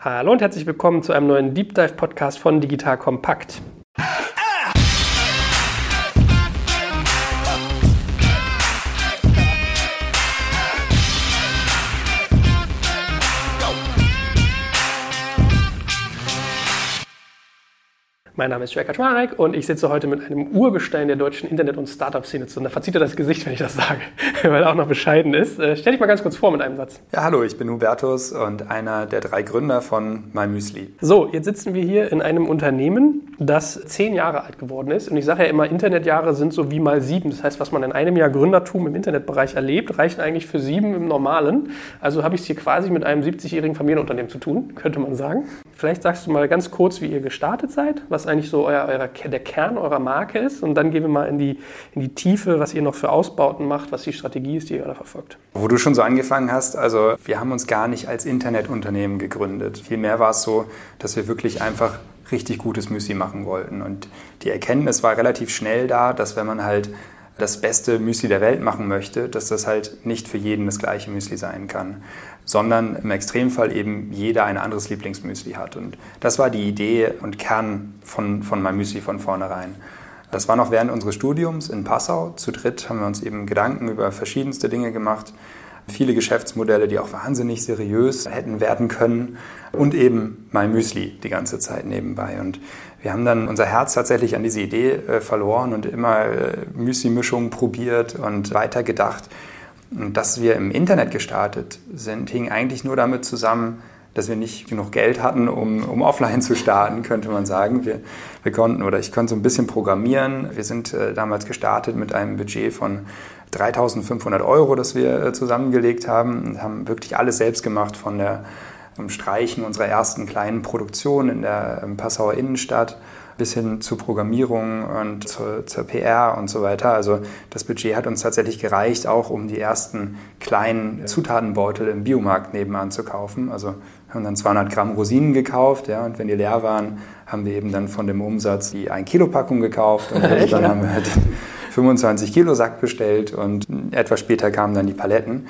Hallo und herzlich willkommen zu einem neuen Deep Dive Podcast von Digital Kompakt. Mein Name ist Jörg Kaczmarek und ich sitze heute mit einem Urgestein der deutschen Internet- und Startup-Szene zusammen. Da verzieht er das Gesicht, wenn ich das sage, weil er auch noch bescheiden ist. Äh, stell dich mal ganz kurz vor mit einem Satz. Ja, hallo, ich bin Hubertus und einer der drei Gründer von MyMüsli. So, jetzt sitzen wir hier in einem Unternehmen, das zehn Jahre alt geworden ist. Und ich sage ja immer, Internetjahre sind so wie mal sieben. Das heißt, was man in einem Jahr Gründertum im Internetbereich erlebt, reicht eigentlich für sieben im Normalen. Also habe ich es hier quasi mit einem 70-jährigen Familienunternehmen zu tun, könnte man sagen. Vielleicht sagst du mal ganz kurz, wie ihr gestartet seid, was eigentlich so euer, euer, der Kern eurer Marke ist. Und dann gehen wir mal in die, in die Tiefe, was ihr noch für Ausbauten macht, was die Strategie ist, die ihr da verfolgt. Wo du schon so angefangen hast, also wir haben uns gar nicht als Internetunternehmen gegründet. Vielmehr war es so, dass wir wirklich einfach richtig gutes Müsli machen wollten. Und die Erkenntnis war relativ schnell da, dass wenn man halt das beste Müsli der Welt machen möchte, dass das halt nicht für jeden das gleiche Müsli sein kann, sondern im Extremfall eben jeder ein anderes Lieblingsmüsli hat. Und das war die Idee und Kern von, von meinem Müsli von vornherein. Das war noch während unseres Studiums in Passau. Zu dritt haben wir uns eben Gedanken über verschiedenste Dinge gemacht. Viele Geschäftsmodelle, die auch wahnsinnig seriös hätten werden können. Und eben mein Müsli die ganze Zeit nebenbei. Und wir haben dann unser Herz tatsächlich an diese Idee äh, verloren und immer äh, Müsli-Mischungen probiert und weitergedacht. Und dass wir im Internet gestartet sind, hing eigentlich nur damit zusammen, dass wir nicht genug Geld hatten, um, um offline zu starten, könnte man sagen. Wir, wir konnten oder ich konnte so ein bisschen programmieren. Wir sind äh, damals gestartet mit einem Budget von 3500 Euro, das wir äh, zusammengelegt haben und haben wirklich alles selbst gemacht von der um Streichen unserer ersten kleinen Produktion in der Passauer Innenstadt bis hin zu Programmierung und zur, zur, PR und so weiter. Also das Budget hat uns tatsächlich gereicht, auch um die ersten kleinen Zutatenbeutel im Biomarkt nebenan zu kaufen. Also haben dann 200 Gramm Rosinen gekauft, ja, und wenn die leer waren, haben wir eben dann von dem Umsatz die 1 Kilo Packung gekauft und dann haben wir halt 25 Kilo Sack bestellt und etwas später kamen dann die Paletten.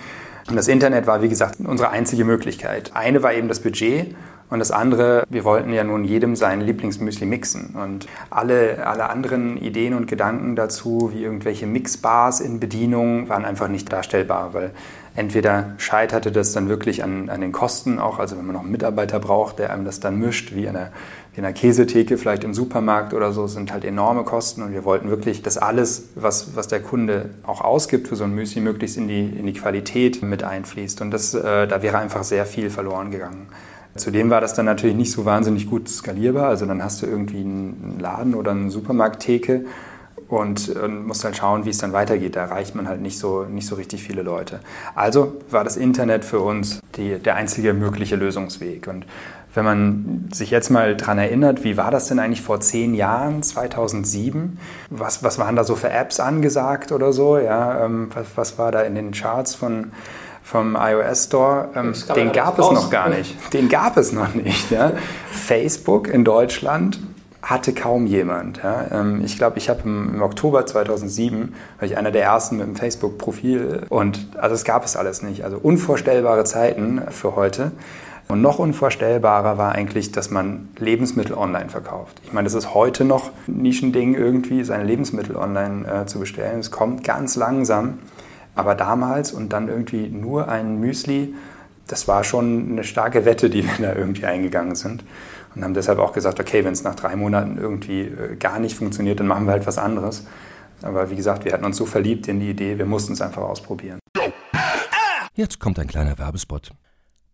Und das Internet war, wie gesagt, unsere einzige Möglichkeit. Eine war eben das Budget und das andere, wir wollten ja nun jedem sein Lieblingsmüsli mixen. Und alle, alle anderen Ideen und Gedanken dazu, wie irgendwelche Mixbars in Bedienung, waren einfach nicht darstellbar, weil entweder scheiterte das dann wirklich an, an den Kosten auch, also wenn man noch einen Mitarbeiter braucht, der einem das dann mischt, wie in einer Käsetheke vielleicht im Supermarkt oder so, sind halt enorme Kosten und wir wollten wirklich, dass alles, was, was der Kunde auch ausgibt für so ein Müsli, möglichst in die, in die Qualität mit einfließt. Und das, äh, da wäre einfach sehr viel verloren gegangen. Zudem war das dann natürlich nicht so wahnsinnig gut skalierbar. Also dann hast du irgendwie einen Laden oder eine Supermarkttheke und, und musst dann schauen, wie es dann weitergeht. Da erreicht man halt nicht so, nicht so richtig viele Leute. Also war das Internet für uns die, der einzige mögliche Lösungsweg. Und wenn man sich jetzt mal daran erinnert, wie war das denn eigentlich vor zehn Jahren, 2007? Was, was waren da so für Apps angesagt oder so? Ja, ähm, was, was war da in den Charts von vom iOS Store, ähm, den gab es noch gar nicht. Den gab es noch nicht. Ja. Facebook in Deutschland hatte kaum jemand. Ja. Ähm, ich glaube, ich habe im, im, Oktober 2007, war ich einer der ersten mit dem Facebook-Profil und also es gab es alles nicht. Also unvorstellbare Zeiten für heute. Und noch unvorstellbarer war eigentlich, dass man Lebensmittel online verkauft. Ich meine, das ist heute noch ein Nischending irgendwie, seine Lebensmittel online äh, zu bestellen. Es kommt ganz langsam. Aber damals und dann irgendwie nur ein Müsli, das war schon eine starke Wette, die wir da irgendwie eingegangen sind. Und haben deshalb auch gesagt, okay, wenn es nach drei Monaten irgendwie äh, gar nicht funktioniert, dann machen wir halt was anderes. Aber wie gesagt, wir hatten uns so verliebt in die Idee, wir mussten es einfach ausprobieren. Jetzt kommt ein kleiner Werbespot.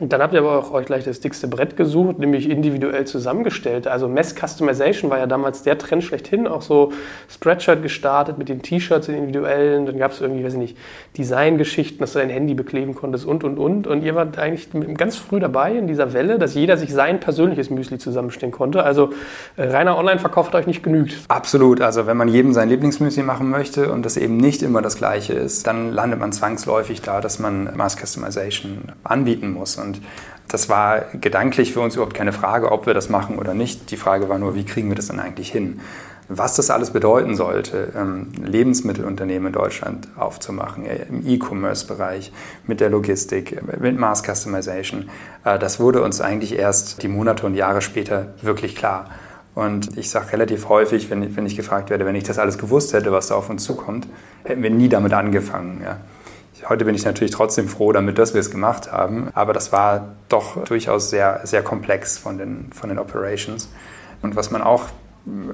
Und dann habt ihr aber auch euch gleich das dickste Brett gesucht, nämlich individuell zusammengestellt. Also Mass Customization war ja damals der Trend schlechthin, auch so Spreadshirt gestartet mit den T-Shirts, individuellen. Dann gab es irgendwie, weiß ich nicht, Designgeschichten, dass du dein Handy bekleben konntest und, und, und. Und ihr wart eigentlich ganz früh dabei in dieser Welle, dass jeder sich sein persönliches Müsli zusammenstellen konnte. Also äh, reiner Online-Verkauf hat euch nicht genügt. Absolut. Also wenn man jedem sein Lieblingsmüsli machen möchte und das eben nicht immer das gleiche ist, dann landet man zwangsläufig da, dass man Mass Customization anbieten muss. Und das war gedanklich für uns überhaupt keine Frage, ob wir das machen oder nicht. Die Frage war nur, wie kriegen wir das dann eigentlich hin? Was das alles bedeuten sollte, ähm, Lebensmittelunternehmen in Deutschland aufzumachen, äh, im E-Commerce-Bereich, mit der Logistik, mit Mass Customization, äh, das wurde uns eigentlich erst die Monate und Jahre später wirklich klar. Und ich sage relativ häufig, wenn ich, gefragt werde, wenn ich das alles gewusst hätte, was da auf uns zukommt, hätten wir nie damit angefangen. Heute bin ich natürlich trotzdem froh damit, dass wir es gemacht haben, aber das war doch durchaus sehr, sehr komplex von den, von den Operations. Und was man auch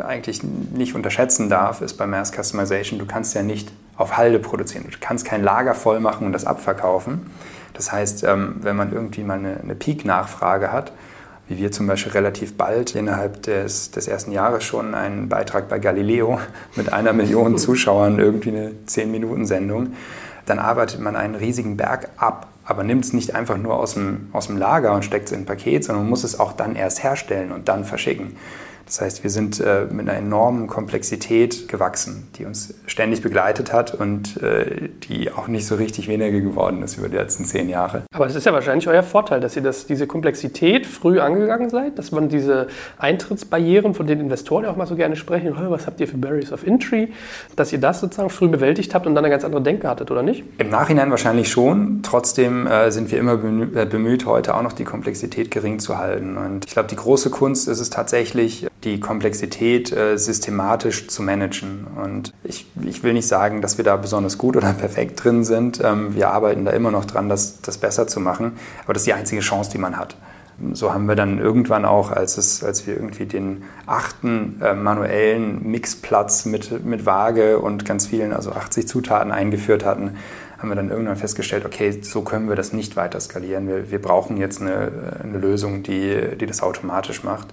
eigentlich nicht unterschätzen darf, ist bei Mass Customization, du kannst ja nicht auf Halde produzieren. Du kannst kein Lager voll machen und das abverkaufen. Das heißt, ähm, wenn man irgendwie mal eine, Peak-Nachfrage hat, wie wir zum Beispiel relativ bald innerhalb des, des ersten Jahres schon einen Beitrag bei Galileo mit einer Million Zuschauern, irgendwie eine 10-Minuten-Sendung, dann arbeitet man einen riesigen Berg ab, aber nimmt es nicht einfach nur aus dem, aus dem Lager und steckt es in ein Paket, sondern muss es auch dann erst herstellen und dann verschicken. Das heißt, wir sind äh, mit einer enormen Komplexität gewachsen, die uns ständig begleitet hat und äh, die auch nicht so richtig weniger geworden ist über die letzten zehn Jahre. Aber es ist ja wahrscheinlich euer Vorteil, dass ihr das, diese Komplexität früh angegangen seid, dass man diese Eintrittsbarrieren, von denen Investoren ja auch mal so gerne sprechen, was habt ihr für Barriers of Entry, dass ihr das sozusagen früh bewältigt habt und dann eine ganz andere Denke hattet, oder nicht? Im Nachhinein wahrscheinlich schon. Trotzdem äh, sind wir immer äh, bemüht, heute auch noch die Komplexität gering zu halten. Und ich glaube, die große Kunst ist es tatsächlich, die Komplexität äh, systematisch zu managen. Und ich, ich will nicht sagen, dass wir da besonders gut oder perfekt drin sind. Ähm, wir arbeiten da immer noch dran, das, das besser zu machen. Aber das ist die einzige Chance, die man hat. So haben wir dann irgendwann auch, als, es, als wir irgendwie den achten äh, manuellen Mixplatz mit, mit Waage und ganz vielen, also 80 Zutaten eingeführt hatten, haben wir dann irgendwann festgestellt, okay, so können wir das nicht weiter skalieren. Wir, wir brauchen jetzt eine, eine Lösung, die, die das automatisch macht.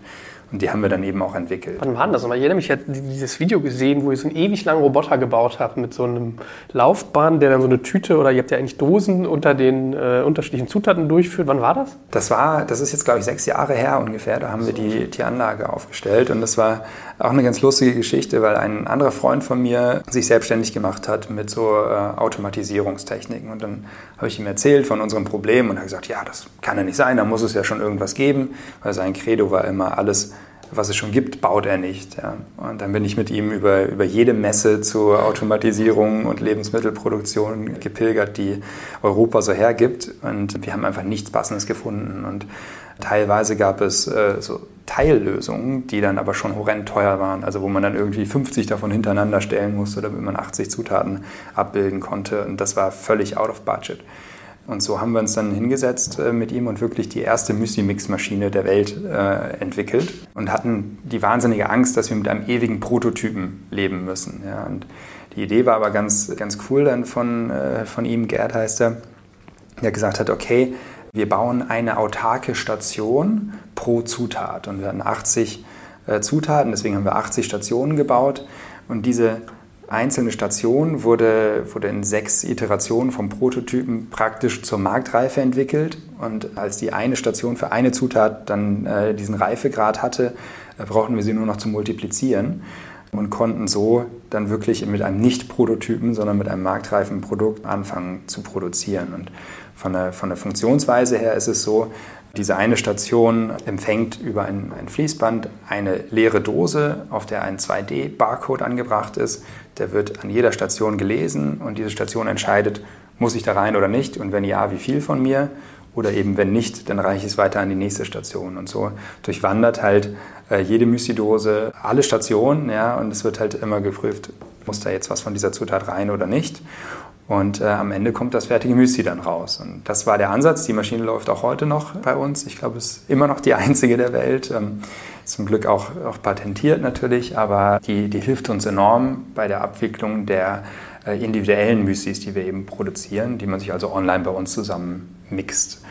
Und die haben wir dann eben auch entwickelt. Wann war denn das? Ich erinnere mich, ich hatte dieses Video gesehen, wo ihr so einen ewig langen Roboter gebaut habt mit so einem Laufbahn, der dann so eine Tüte oder ihr habt ja eigentlich Dosen unter den äh, unterschiedlichen Zutaten durchführt. Wann war das? Das war, das ist jetzt glaube ich sechs Jahre her ungefähr. Da haben wir die, die Anlage aufgestellt und das war auch eine ganz lustige Geschichte, weil ein anderer Freund von mir sich selbstständig gemacht hat mit so äh, Automatisierungstechniken. Und dann habe ich ihm erzählt von unserem Problem und er hat gesagt, ja, das kann ja nicht sein, da muss es ja schon irgendwas geben, weil sein Credo war immer alles was es schon gibt, baut er nicht. Ja. Und dann bin ich mit ihm über, über jede Messe zur Automatisierung und Lebensmittelproduktion gepilgert, die Europa so hergibt. Und wir haben einfach nichts Passendes gefunden. Und teilweise gab es äh, so Teillösungen, die dann aber schon horrend teuer waren. Also wo man dann irgendwie 50 davon hintereinander stellen musste, damit man 80 Zutaten abbilden konnte. Und das war völlig out of budget. Und so haben wir uns dann hingesetzt äh, mit ihm und wirklich die erste Müsli-Mix-Maschine der Welt äh, entwickelt und hatten die wahnsinnige Angst, dass wir mit einem ewigen Prototypen leben müssen. Ja. Und die Idee war aber ganz, ganz cool dann von, äh, von ihm, Gerd heißt er, der gesagt hat, okay, wir bauen eine autarke Station pro Zutat. Und wir hatten 80 äh, Zutaten, deswegen haben wir 80 Stationen gebaut. Und diese einzelne Station wurde, wurde in sechs Iterationen vom Prototypen praktisch zur Marktreife entwickelt. Und als die eine Station für eine Zutat dann äh, diesen Reifegrad hatte, äh, brauchten wir sie nur noch zu multiplizieren und konnten so dann wirklich mit einem Nicht-Prototypen, sondern mit einem marktreifen Produkt anfangen zu produzieren. Und von der, von der Funktionsweise her ist es so, Diese eine Station empfängt über ein, ein Fließband eine leere Dose, auf der ein 2D-Barcode angebracht ist. Der wird an jeder Station gelesen und diese Station entscheidet, muss ich da rein oder nicht und wenn ja, wie viel von mir oder eben wenn nicht, dann reiche ich es weiter an die nächste Station. Und so durchwandert halt äh, jede Müsli-Dose alle Stationen ja, und es wird halt immer geprüft, muss da jetzt was von dieser Zutat rein oder nicht. Und äh, am Ende kommt das fertige Müsli dann raus. Und das war der Ansatz. Die Maschine läuft auch heute noch bei uns. Ich glaube, es ist immer noch die einzige der Welt. Ähm, zum Glück auch, auch patentiert natürlich, aber die, die hilft uns enorm bei der Abwicklung der äh, individuellen Müslis, die wir eben produzieren, die man sich also online bei uns zusammen mixt.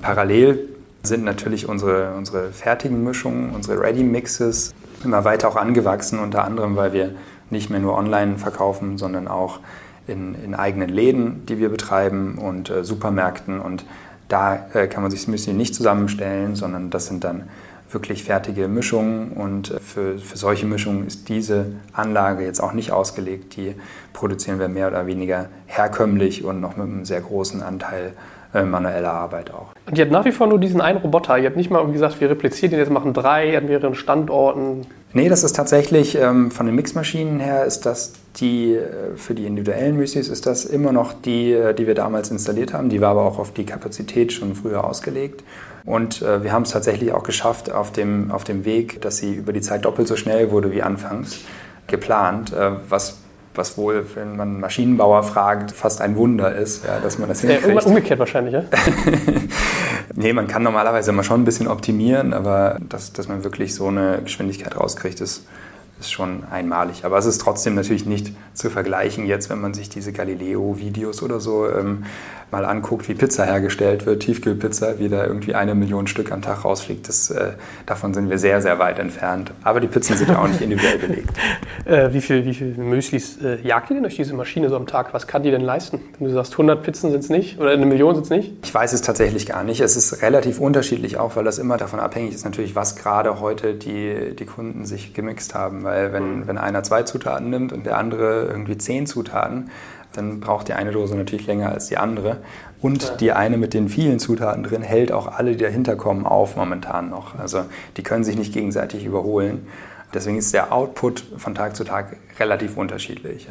Parallel sind natürlich unsere, unsere fertigen Mischungen, unsere Ready-Mixes immer weiter auch angewachsen, unter anderem, weil wir nicht mehr nur online verkaufen, sondern auch in, in eigenen Läden, die wir betreiben und äh, Supermärkten. Und da äh, kann man sich das Müsli nicht zusammenstellen, sondern das sind dann wirklich fertige Mischungen. Und äh, für, für solche Mischungen ist diese Anlage jetzt auch nicht ausgelegt. Die produzieren wir mehr oder weniger herkömmlich und noch mit einem sehr großen Anteil manueller Arbeit auch. Und ihr habt nach wie vor nur diesen einen Roboter. Ihr habt nicht mal gesagt, wir replizieren den jetzt, machen drei an mehreren Standorten. Nee, das ist tatsächlich ähm, von den Mixmaschinen her ist das die äh, für die individuellen Müslis ist das immer noch die, äh, die wir damals installiert haben. Die war aber auch auf die Kapazität schon früher ausgelegt. Und äh, wir haben es tatsächlich auch geschafft auf dem, auf dem Weg, dass sie über die Zeit doppelt so schnell wurde wie anfangs geplant, äh, was was wohl, wenn man Maschinenbauer fragt, fast ein Wunder ist, ja, dass man das hinkriegt. Äh, umgekehrt wahrscheinlich, ja? nee, man kann normalerweise immer schon ein bisschen optimieren, aber dass, dass man wirklich so eine Geschwindigkeit rauskriegt, ist, ist schon einmalig. Aber es ist trotzdem natürlich nicht zu vergleichen jetzt, wenn man sich diese Galileo-Videos oder so ähm, mal anguckt, wie Pizza hergestellt wird, Tiefkühlpizza, wie da irgendwie eine Million Stück am Tag rausfliegt. Das, äh, davon sind wir sehr, sehr weit entfernt. Aber die Pizzen sind ja auch nicht individuell belegt. äh, wie viel, wie viel Müslis äh, jagt ihr denn durch diese Maschine so am Tag? Was kann die denn leisten? Wenn du sagst, 100 Pizzen sind es nicht oder eine Million sind es nicht? Ich weiß es tatsächlich gar nicht. Es ist relativ unterschiedlich auch, weil das immer davon abhängig ist natürlich, was gerade heute die, die Kunden sich gemixt haben. Weil wenn, wenn einer zwei Zutaten nimmt und der andere irgendwie zehn Zutaten, dann braucht die eine Dose natürlich länger als die andere. Und ja. die eine mit den vielen Zutaten drin hält auch alle, die dahinter kommen, auf momentan noch. Also die können sich nicht gegenseitig überholen. Deswegen ist der Output von Tag zu Tag relativ unterschiedlich.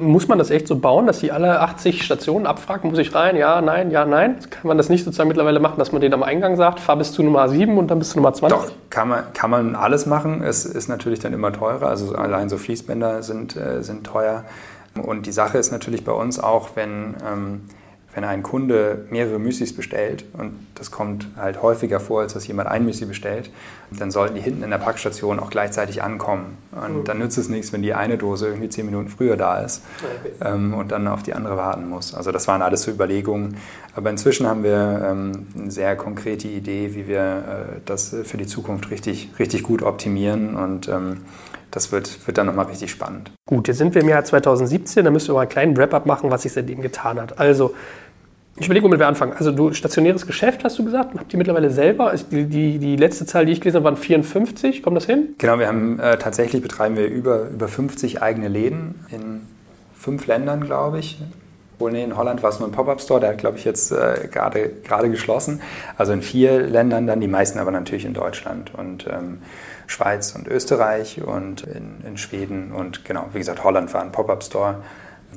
Muss man das echt so bauen, dass die alle 80 Stationen abfragen? Muss ich rein? Ja, nein, ja, nein? Kann man das nicht sozusagen mittlerweile machen, dass man den am Eingang sagt, fahr bis zu Nummer 7 und dann bis zu Nummer 20? Doch, kann man, kann man alles machen. Es ist natürlich dann immer teurer. Also allein so Fließbänder sind, äh, sind teuer. Und die Sache ist natürlich bei uns auch, wenn, ähm, wenn ein Kunde mehrere Müslis bestellt, und das kommt halt häufiger vor, als dass jemand ein Müsli bestellt, dann sollten die hinten in der Packstation auch gleichzeitig ankommen. Und mhm. dann nützt es nichts, wenn die eine Dose irgendwie zehn Minuten früher da ist ähm, und dann auf die andere warten muss. Also das waren alles so Überlegungen. Aber inzwischen haben wir ähm, eine sehr konkrete Idee, wie wir äh, das für die Zukunft richtig, richtig gut optimieren und ähm, das wird, wird dann nochmal richtig spannend. Gut, jetzt sind wir im Jahr 2017, da müssen wir mal einen kleinen Wrap-up machen, was sich seitdem getan hat. Also, ich überlege, womit wir anfangen. Also, du stationäres Geschäft, hast du gesagt, habt ihr mittlerweile selber? Die, die, die letzte Zahl, die ich gelesen habe, waren 54. Kommt das hin? Genau, wir haben äh, tatsächlich betreiben wir über, über 50 eigene Läden in fünf Ländern, glaube ich. Wohl, nee, in Holland war es nur ein Pop-Up-Store, der hat, glaube ich, jetzt äh, gerade geschlossen. Also in vier Ländern dann, die meisten aber natürlich in Deutschland. Und ähm, Schweiz und Österreich und in, in Schweden und genau, wie gesagt, Holland war ein Pop-up-Store,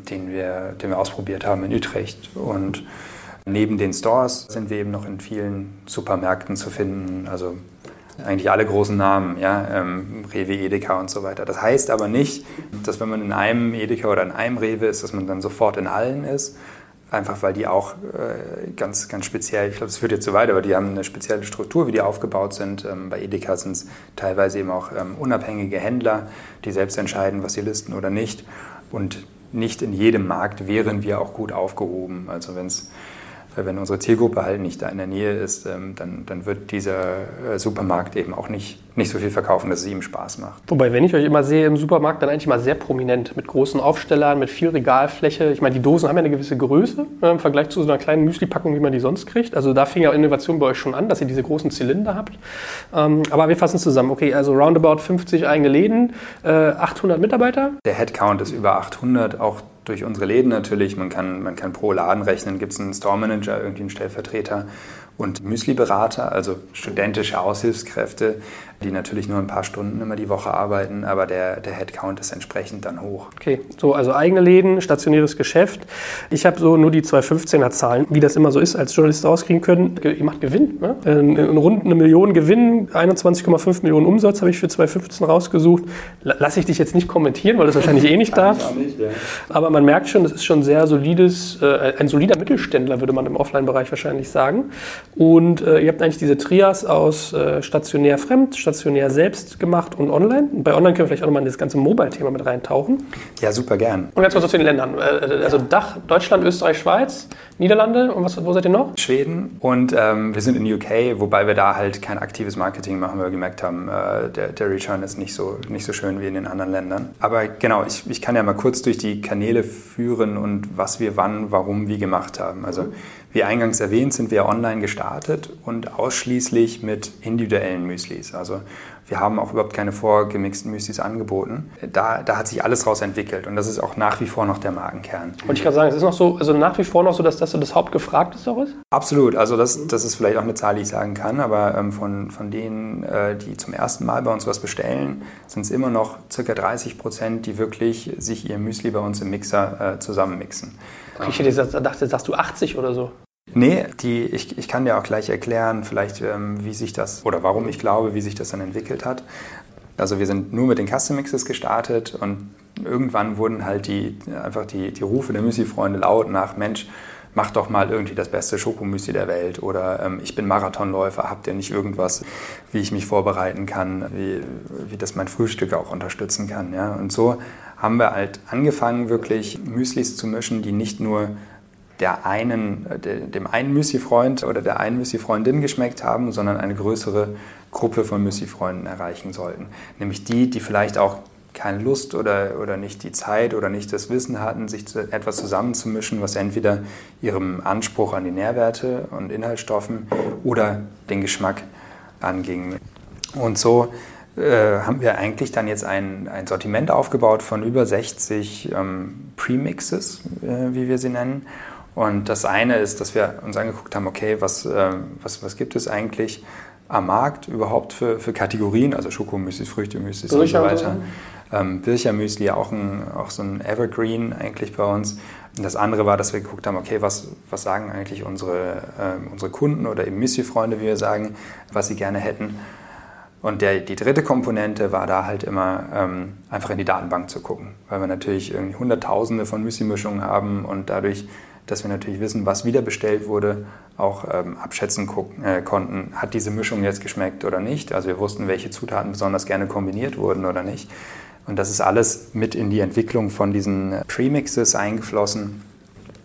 den wir, den wir ausprobiert haben in Utrecht. Und neben den Stores sind wir eben noch in vielen Supermärkten zu finden, also eigentlich alle großen Namen, ja, ähm, Rewe, Edeka und so weiter. Das heißt aber nicht, dass wenn man in einem Edeka oder in einem Rewe ist, dass man dann sofort in allen ist, Einfach weil die auch äh, ganz, ganz speziell, ich glaube, das führt jetzt zu weit, aber die haben eine spezielle Struktur, wie die aufgebaut sind. Ähm, bei Edeka sind es teilweise eben auch ähm, unabhängige Händler, die selbst entscheiden, was sie listen oder nicht. Und nicht in jedem Markt wären wir auch gut aufgehoben. Also wenn es wenn unsere Zielgruppe halt nicht da in der Nähe ist, ähm, dann, dann wird dieser äh, Supermarkt eben auch nicht, nicht so viel verkaufen, dass es ihm Spaß macht. Wobei, wenn ich euch immer sehe im Supermarkt, dann eigentlich mal sehr prominent mit großen Aufstellern, mit viel Regalfläche. Ich meine, die Dosen haben ja eine gewisse Größe ne, im Vergleich zu so einer kleinen Müsli-Packung, wie man die sonst kriegt. Also da fing ja Innovation bei euch schon an, dass ihr diese großen Zylinder habt. Ähm, aber wir fassen zusammen. Okay, also roundabout 50 eigene Läden, 800 äh, Mitarbeiter. Der Headcount ist über 800, auch durch unsere Läden natürlich. Man kann, man kann pro Laden rechnen, gibt es einen Store Manager, irgendwie einen Stellvertreter und Müsli-Berater, also studentische Aushilfskräfte, die natürlich nur ein paar Stunden immer die Woche arbeiten, aber der, der Headcount ist entsprechend dann hoch. Okay, so also eigene Läden, stationäres Geschäft. Ich habe so nur die 215er Zahlen, wie das immer so ist, als Journalist rauskriegen können. Ihr macht Gewinn, ne? In rund eine Million Gewinn, 21,5 Millionen Umsatz habe ich für 2015 rausgesucht. Lasse ich dich jetzt nicht kommentieren, weil das wahrscheinlich eh nicht darf. Nicht, ja. Aber man merkt schon, das ist schon sehr solides, äh, ein solider Mittelständler, würde man im Offline-Bereich wahrscheinlich sagen. Und äh, ihr habt eigentlich diese Trias aus äh, stationär fremd, stationär selbst gemacht und online. Bei online können wir vielleicht auch nochmal in das ganze Mobile-Thema mit reintauchen. Ja, super gern. Und jetzt mal so zu den Ländern. Äh, also Dach, Deutschland, Österreich, Schweiz, Niederlande und was, wo seid ihr noch? Schweden und ähm, wir sind in UK, wobei wir da halt kein aktives Marketing machen, weil wir gemerkt haben, äh, der, der Return ist nicht so, nicht so schön wie in den anderen Ländern. Aber genau, ich, ich kann ja mal kurz durch die Kanäle führen und was wir wann, warum, wie gemacht haben. Also wie eingangs erwähnt, sind wir online gestartet und ausschließlich mit individuellen Müslis. Also wir haben auch überhaupt keine vorgemixten Müslis angeboten. Da, da hat sich alles raus entwickelt und das ist auch nach wie vor noch der Markenkern. Und ich kann sagen, es ist noch so, also nach wie vor noch so, dass das so das Hauptgefragteste auch ist? Absolut. Also das, das ist vielleicht auch eine Zahl, die ich sagen kann, aber ähm, von, von denen, äh, die zum ersten Mal bei uns was bestellen, sind es immer noch ca. 30 Prozent, die wirklich sich ihr Müsli bei uns im Mixer äh, zusammenmixen. Okay, ich hätte dachte, sagst du 80 oder so. Nee, die, ich, ich kann dir auch gleich erklären, vielleicht, ähm, wie sich das oder warum ich glaube, wie sich das dann entwickelt hat. Also wir sind nur mit den Custom Mixes gestartet und irgendwann wurden halt die, einfach die, die Rufe der Müsli-Freunde laut nach, Mensch, mach doch mal irgendwie das beste Schokomüsli der Welt oder ähm, ich bin Marathonläufer, habt ihr nicht irgendwas, wie ich mich vorbereiten kann, wie, wie das mein Frühstück auch unterstützen kann. Ja? Und so haben wir halt angefangen, wirklich Müslis zu mischen, die nicht nur der einen, dem einen Müsli-Freund oder der einen Müsli-Freundin geschmeckt haben, sondern eine größere Gruppe von Müsli-Freunden erreichen sollten. Nämlich die, die vielleicht auch keine Lust oder, oder nicht die Zeit oder nicht das Wissen hatten, sich etwas zusammenzumischen, was entweder ihrem Anspruch an die Nährwerte und Inhaltsstoffen oder den Geschmack anging. Und so äh, haben wir eigentlich dann jetzt ein, ein Sortiment aufgebaut von über 60 ähm, Premixes, äh, wie wir sie nennen. Und das eine ist, dass wir uns angeguckt haben, okay, was, äh, was, was gibt es eigentlich am Markt überhaupt für, für Kategorien, also Schokomüsli, Früchtemüsli und so weiter. Ähm, Birchermüsli auch, ein, auch so ein Evergreen eigentlich bei uns. Und das andere war, dass wir geguckt haben, okay, was, was sagen eigentlich unsere, äh, unsere Kunden oder eben Müsli-Freunde, wie wir sagen, was sie gerne hätten. Und der, die dritte Komponente war da halt immer ähm, einfach in die Datenbank zu gucken, weil wir natürlich irgendwie Hunderttausende von Müsli-Mischungen haben und dadurch dass wir natürlich wissen, was wieder bestellt wurde, auch ähm, abschätzen äh, konnten, hat diese Mischung jetzt geschmeckt oder nicht. Also wir wussten, welche Zutaten besonders gerne kombiniert wurden oder nicht. Und das ist alles mit in die Entwicklung von diesen Premixes eingeflossen.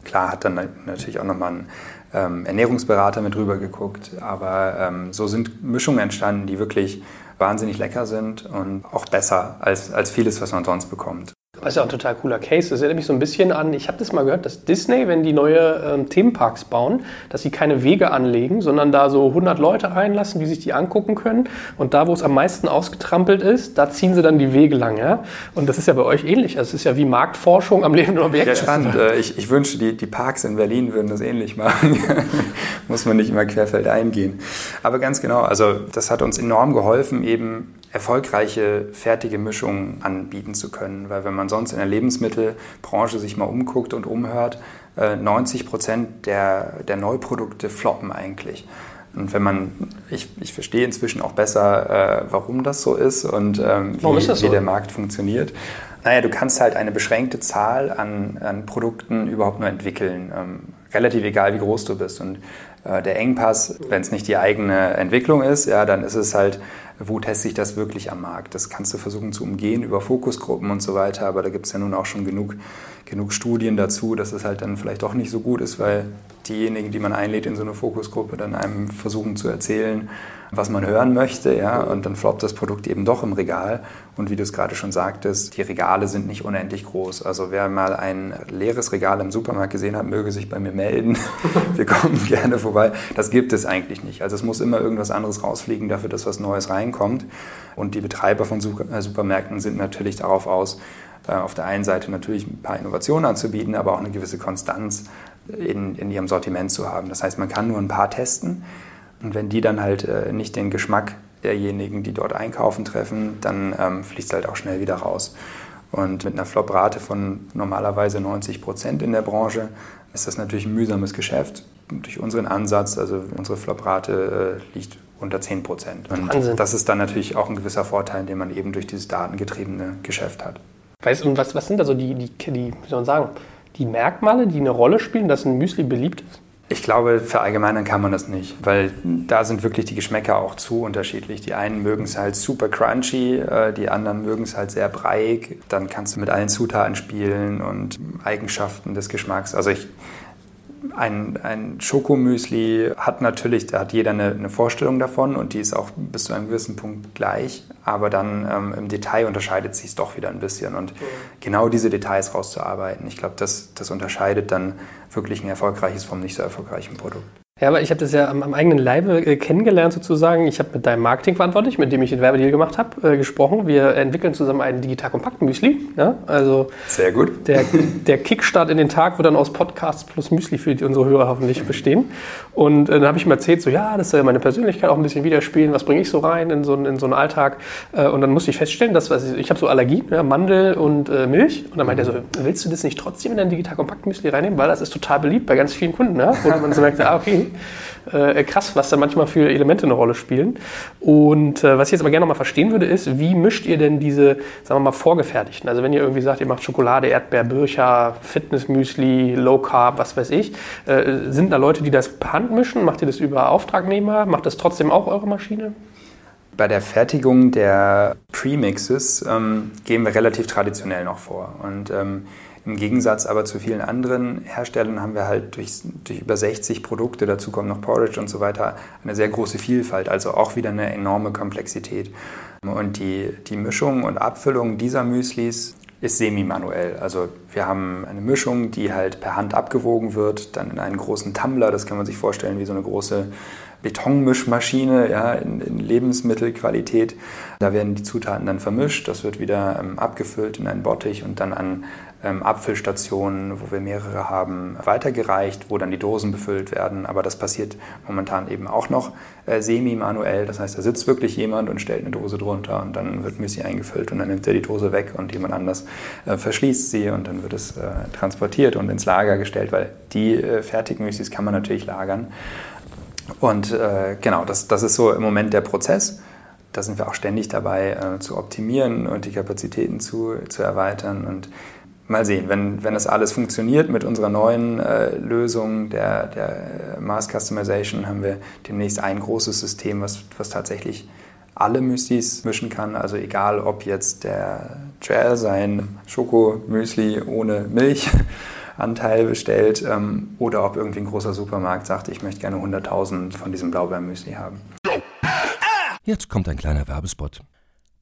Klar hat dann natürlich auch nochmal ein ähm, Ernährungsberater mit rüber geguckt, aber ähm, so sind Mischungen entstanden, die wirklich wahnsinnig lecker sind und auch besser als, als vieles, was man sonst bekommt. Das ist ja auch ein total cooler Case. Das erinnert mich so ein bisschen an, ich habe das mal gehört, dass Disney, wenn die neue ähm, Themenparks bauen, dass sie keine Wege anlegen, sondern da so 100 Leute reinlassen, die sich die angucken können. Und da, wo es am meisten ausgetrampelt ist, da ziehen sie dann die Wege lang. Ja? Und das ist ja bei euch ähnlich. Also es ist ja wie Marktforschung am lebenden Objekt. Ja, spannend. Äh, ich, ich wünschte, die, die Parks in Berlin würden das ähnlich machen. Muss man nicht immer querfeld eingehen. Aber ganz genau, also das hat uns enorm geholfen, eben erfolgreiche fertige Mischungen anbieten zu können. Weil wenn man sonst in der Lebensmittelbranche sich mal umguckt und umhört, 90 äh, Prozent der, der Neuprodukte floppen eigentlich. Und wenn man, ich, ich verstehe inzwischen auch besser, äh, warum das so ist und ähm, wie, ist so? wie der Markt funktioniert. Naja, du kannst halt eine beschränkte Zahl an, an Produkten überhaupt nur entwickeln. Ähm, relativ egal, wie groß du bist. Und äh, der Engpass, wenn es nicht die eigene Entwicklung ist, ja, dann ist es halt wo teste ich das wirklich am Markt. Das kannst du versuchen zu umgehen über Fokusgruppen und so weiter, aber da gibt es ja nun auch schon genug, genug Studien dazu, dass es halt dann vielleicht doch nicht so gut ist, weil diejenigen, die man einlädt in so eine Fokusgruppe, dann einem versuchen zu erzählen, was man hören möchte, ja, und dann floppt das Produkt eben doch im Regal. Und wie du es gerade schon sagtest, die Regale sind nicht unendlich groß. Also wer mal ein leeres Regal im Supermarkt gesehen hat, möge sich bei mir melden. Wir kommen gerne vorbei das gibt es eigentlich nicht. Also es muss immer irgendwas anderes rausfliegen dafür, dass was Neues reinkommt. Und die Betreiber von äh, Supermärkten sind natürlich darauf aus, äh, auf der einen Seite natürlich ein paar Innovationen anzubieten, aber auch eine gewisse Konstanz in, in ihrem Sortiment zu haben. Das heißt, man kann nur ein paar testen und wenn die dann halt äh, nicht den Geschmack derjenigen, die dort einkaufen, treffen, dann ähm, fließt halt auch schnell wieder raus. Und mit einer Flop-Rate von normalerweise 90 Prozent in der Branche ist das natürlich ein mühsames Geschäft. Durch unseren Ansatz, also unsere Flop-Rate äh, liegt unter 10 Prozent. Und Wahnsinn. das ist dann natürlich auch ein gewisser Vorteil, den man eben durch dieses datengetriebene Geschäft hat. Weißt du, was, was sind also die, die, die, wie soll man sagen, die Merkmale, die eine Rolle spielen, dass ein Müsli beliebt ist? Ich glaube, verallgemeinern kann man das nicht, weil da sind wirklich die Geschmäcker auch zu unterschiedlich. Die einen mögen es halt super crunchy, äh, die anderen mögen es halt sehr breiig. Dann kannst du mit allen Zutaten spielen und Eigenschaften des Geschmacks. Also ich, ein, ein Schokomüsli hat natürlich, da hat jeder eine, eine, Vorstellung davon und die ist auch bis zu einem gewissen Punkt gleich, aber dann ähm, im Detail unterscheidet sich es doch wieder ein bisschen und mhm. genau diese Details rauszuarbeiten, ich glaube, das, das unterscheidet dann wirklich ein erfolgreiches vom nicht so erfolgreichen Produkt. Ja, aber ich habe das ja am, am, eigenen Leibe äh, kennengelernt sozusagen. Ich habe mit deinem Marketingverantwortlich, mit dem ich den Werbedeal gemacht habe, äh, gesprochen. Wir entwickeln zusammen einen digital kompakt Müsli. Ja, also sehr gut. Der, der Kickstart in den Tag wird dann aus Podcasts plus Müsli für die, unsere Hörer hoffentlich bestehen. Und äh, dann habe ich ihm erzählt, so ja, das soll meine Persönlichkeit auch ein bisschen widerspiegeln. Was bringe ich so rein in so, in so einen Alltag? Äh, und dann musste ich feststellen, dass was ich, ich habe so Allergie, ja, Mandel und äh, Milch. Und dann meinte er so, willst du das nicht trotzdem in dein digital kompakt Müsli reinnehmen, weil das ist total beliebt bei ganz vielen Kunden, ja? wo man so merkt, ah okay äh, krass, was da manchmal für Elemente eine Rolle spielen. Und äh, was ich jetzt aber gerne noch mal verstehen würde, ist, wie mischt ihr denn diese, sagen wir mal, vorgefertigten? Also wenn ihr irgendwie sagt, ihr macht Schokolade, Erdbeer, Bircher, Fitnessmüsli, Low Carb, was weiß ich, äh, sind da Leute, die das per Hand mischen? Macht ihr das über Auftragnehmer? Macht das trotzdem auch eure Maschine? Bei der Fertigung der Premixes ähm, gehen wir relativ traditionell noch vor. Und ähm, im Gegensatz aber zu vielen anderen Herstellern haben wir halt durch, durch über 60 Produkte, dazu kommt noch Porridge und so weiter, eine sehr große Vielfalt, also auch wieder eine enorme Komplexität. Und die, die Mischung und Abfüllung dieser Müslis ist semi-manuell. Also wir haben eine Mischung, die halt per Hand abgewogen wird, dann in einen großen Tumbler, das kann man sich vorstellen wie so eine große Betonmischmaschine ja, in, in, Lebensmittelqualität. Da werden die Zutaten dann vermischt, das wird wieder ähm, abgefüllt in einen Bottich und dann an ähm, Abfüllstationen, wo wir mehrere haben, weitergereicht, wo dann die Dosen befüllt werden. Aber das passiert momentan eben auch noch äh, semi-manuell. Das heißt, da sitzt wirklich jemand und stellt eine Dose drunter und dann wird Müsli eingefüllt und dann nimmt er die Dose weg und jemand anders äh, verschließt sie und dann wird es äh, transportiert und ins Lager gestellt, weil die äh, fertigen Müslis kann man natürlich lagern. Und äh, genau, das, das ist so im Moment der Prozess. Da sind wir auch ständig dabei äh, zu optimieren und die Kapazitäten zu, zu erweitern. Und mal sehen, wenn, wenn das alles funktioniert mit unserer neuen äh, Lösung der, der Mass Customization, haben wir demnächst ein großes System, was, was tatsächlich alle Müslis mischen kann. Also egal, ob jetzt der Gel sein Schokomüsli ohne Milchanteil bestellt ähm, oder ob irgendwie ein großer Supermarkt sagt, ich möchte gerne 100.000 von diesem Blaubeermüsli haben. Jetzt kommt ein kleiner Werbespot.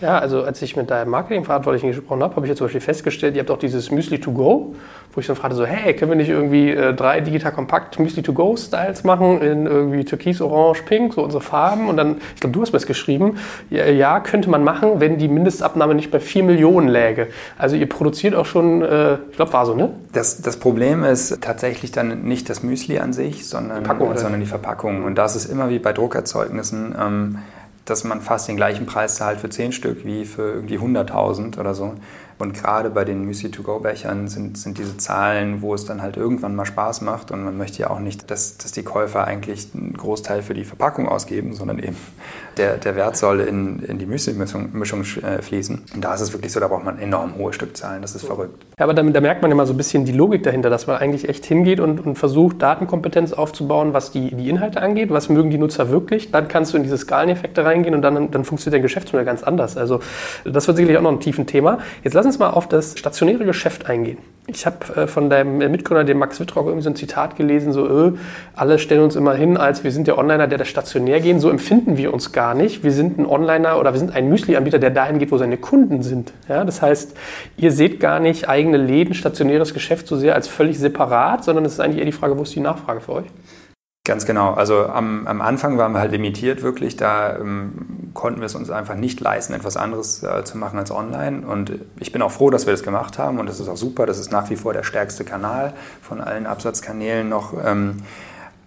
Ja, also als ich mit deinem Marketingverantwortlichen gesprochen habe, habe ich jetzt zum Beispiel festgestellt, ihr habt auch dieses Müsli to go, wo ich dann fragte so, hey, können wir nicht irgendwie äh, drei digital kompakt Müsli to go Styles machen in irgendwie Türkis, Orange, Pink, so unsere Farben und dann, ich glaube, du hast mir das geschrieben, ja, ja, könnte man machen, wenn die Mindestabnahme nicht bei 4 Millionen läge. Also ihr produziert auch schon, äh, ich glaube, war so, ne? Das, das Problem ist tatsächlich dann nicht das Müsli an sich, sondern die, Packung, sondern die Verpackung. Und das ist immer wie bei Druckerzeugnissen. Ähm, dass man fast den gleichen Preis zahlt für 10 Stück wie für irgendwie 100.000 oder so. Und gerade bei den Müsli-to-go-Bechern sind, sind diese Zahlen, wo es dann halt irgendwann mal Spaß macht. Und man möchte ja auch nicht, dass, dass die Käufer eigentlich einen Großteil für die Verpackung ausgeben, sondern eben der, der Wert soll in, in die Müsli-Mischung äh, fließen. Und da ist es wirklich so, da braucht man enorm hohe Stückzahlen. Das ist verrückt. Ja, aber da, da merkt man immer so ein bisschen die Logik dahinter, dass man eigentlich echt hingeht und, und versucht, Datenkompetenz aufzubauen, was die, die Inhalte angeht. Was mögen die Nutzer wirklich? Dann kannst du in diese Skaleneffekte reingehen und dann, dann funktioniert dein Geschäftsmodell ganz anders. Also das wird sicherlich auch noch ein tiefen Thema. Jetzt lass uns mal auf das stationäre Geschäft eingehen. Ich habe äh, von deinem Mitgründer, dem Max Wittrock, irgendwie so ein Zitat gelesen, so, äh, alle stellen uns immer hin, als wir sind der Onliner, der das stationär gehen. So empfinden wir uns gar nicht. Wir sind ein Onliner oder wir sind ein Müsli-Anbieter, der dahin geht, wo seine Kunden sind. Ja, das heißt, ihr seht gar nicht eigene Läden, stationäres Geschäft so sehr als völlig separat, sondern es ist eigentlich eher die Frage, wo ist die Nachfrage für euch? Ganz genau. Also am, am Anfang waren wir halt limitiert wirklich. Da ähm, konnten wir es uns einfach nicht leisten, etwas anderes äh, zu machen als online. Und ich bin auch froh, dass wir das gemacht haben. Und das ist auch super. Das ist nach wie vor der stärkste Kanal von allen Absatzkanälen noch. Ähm,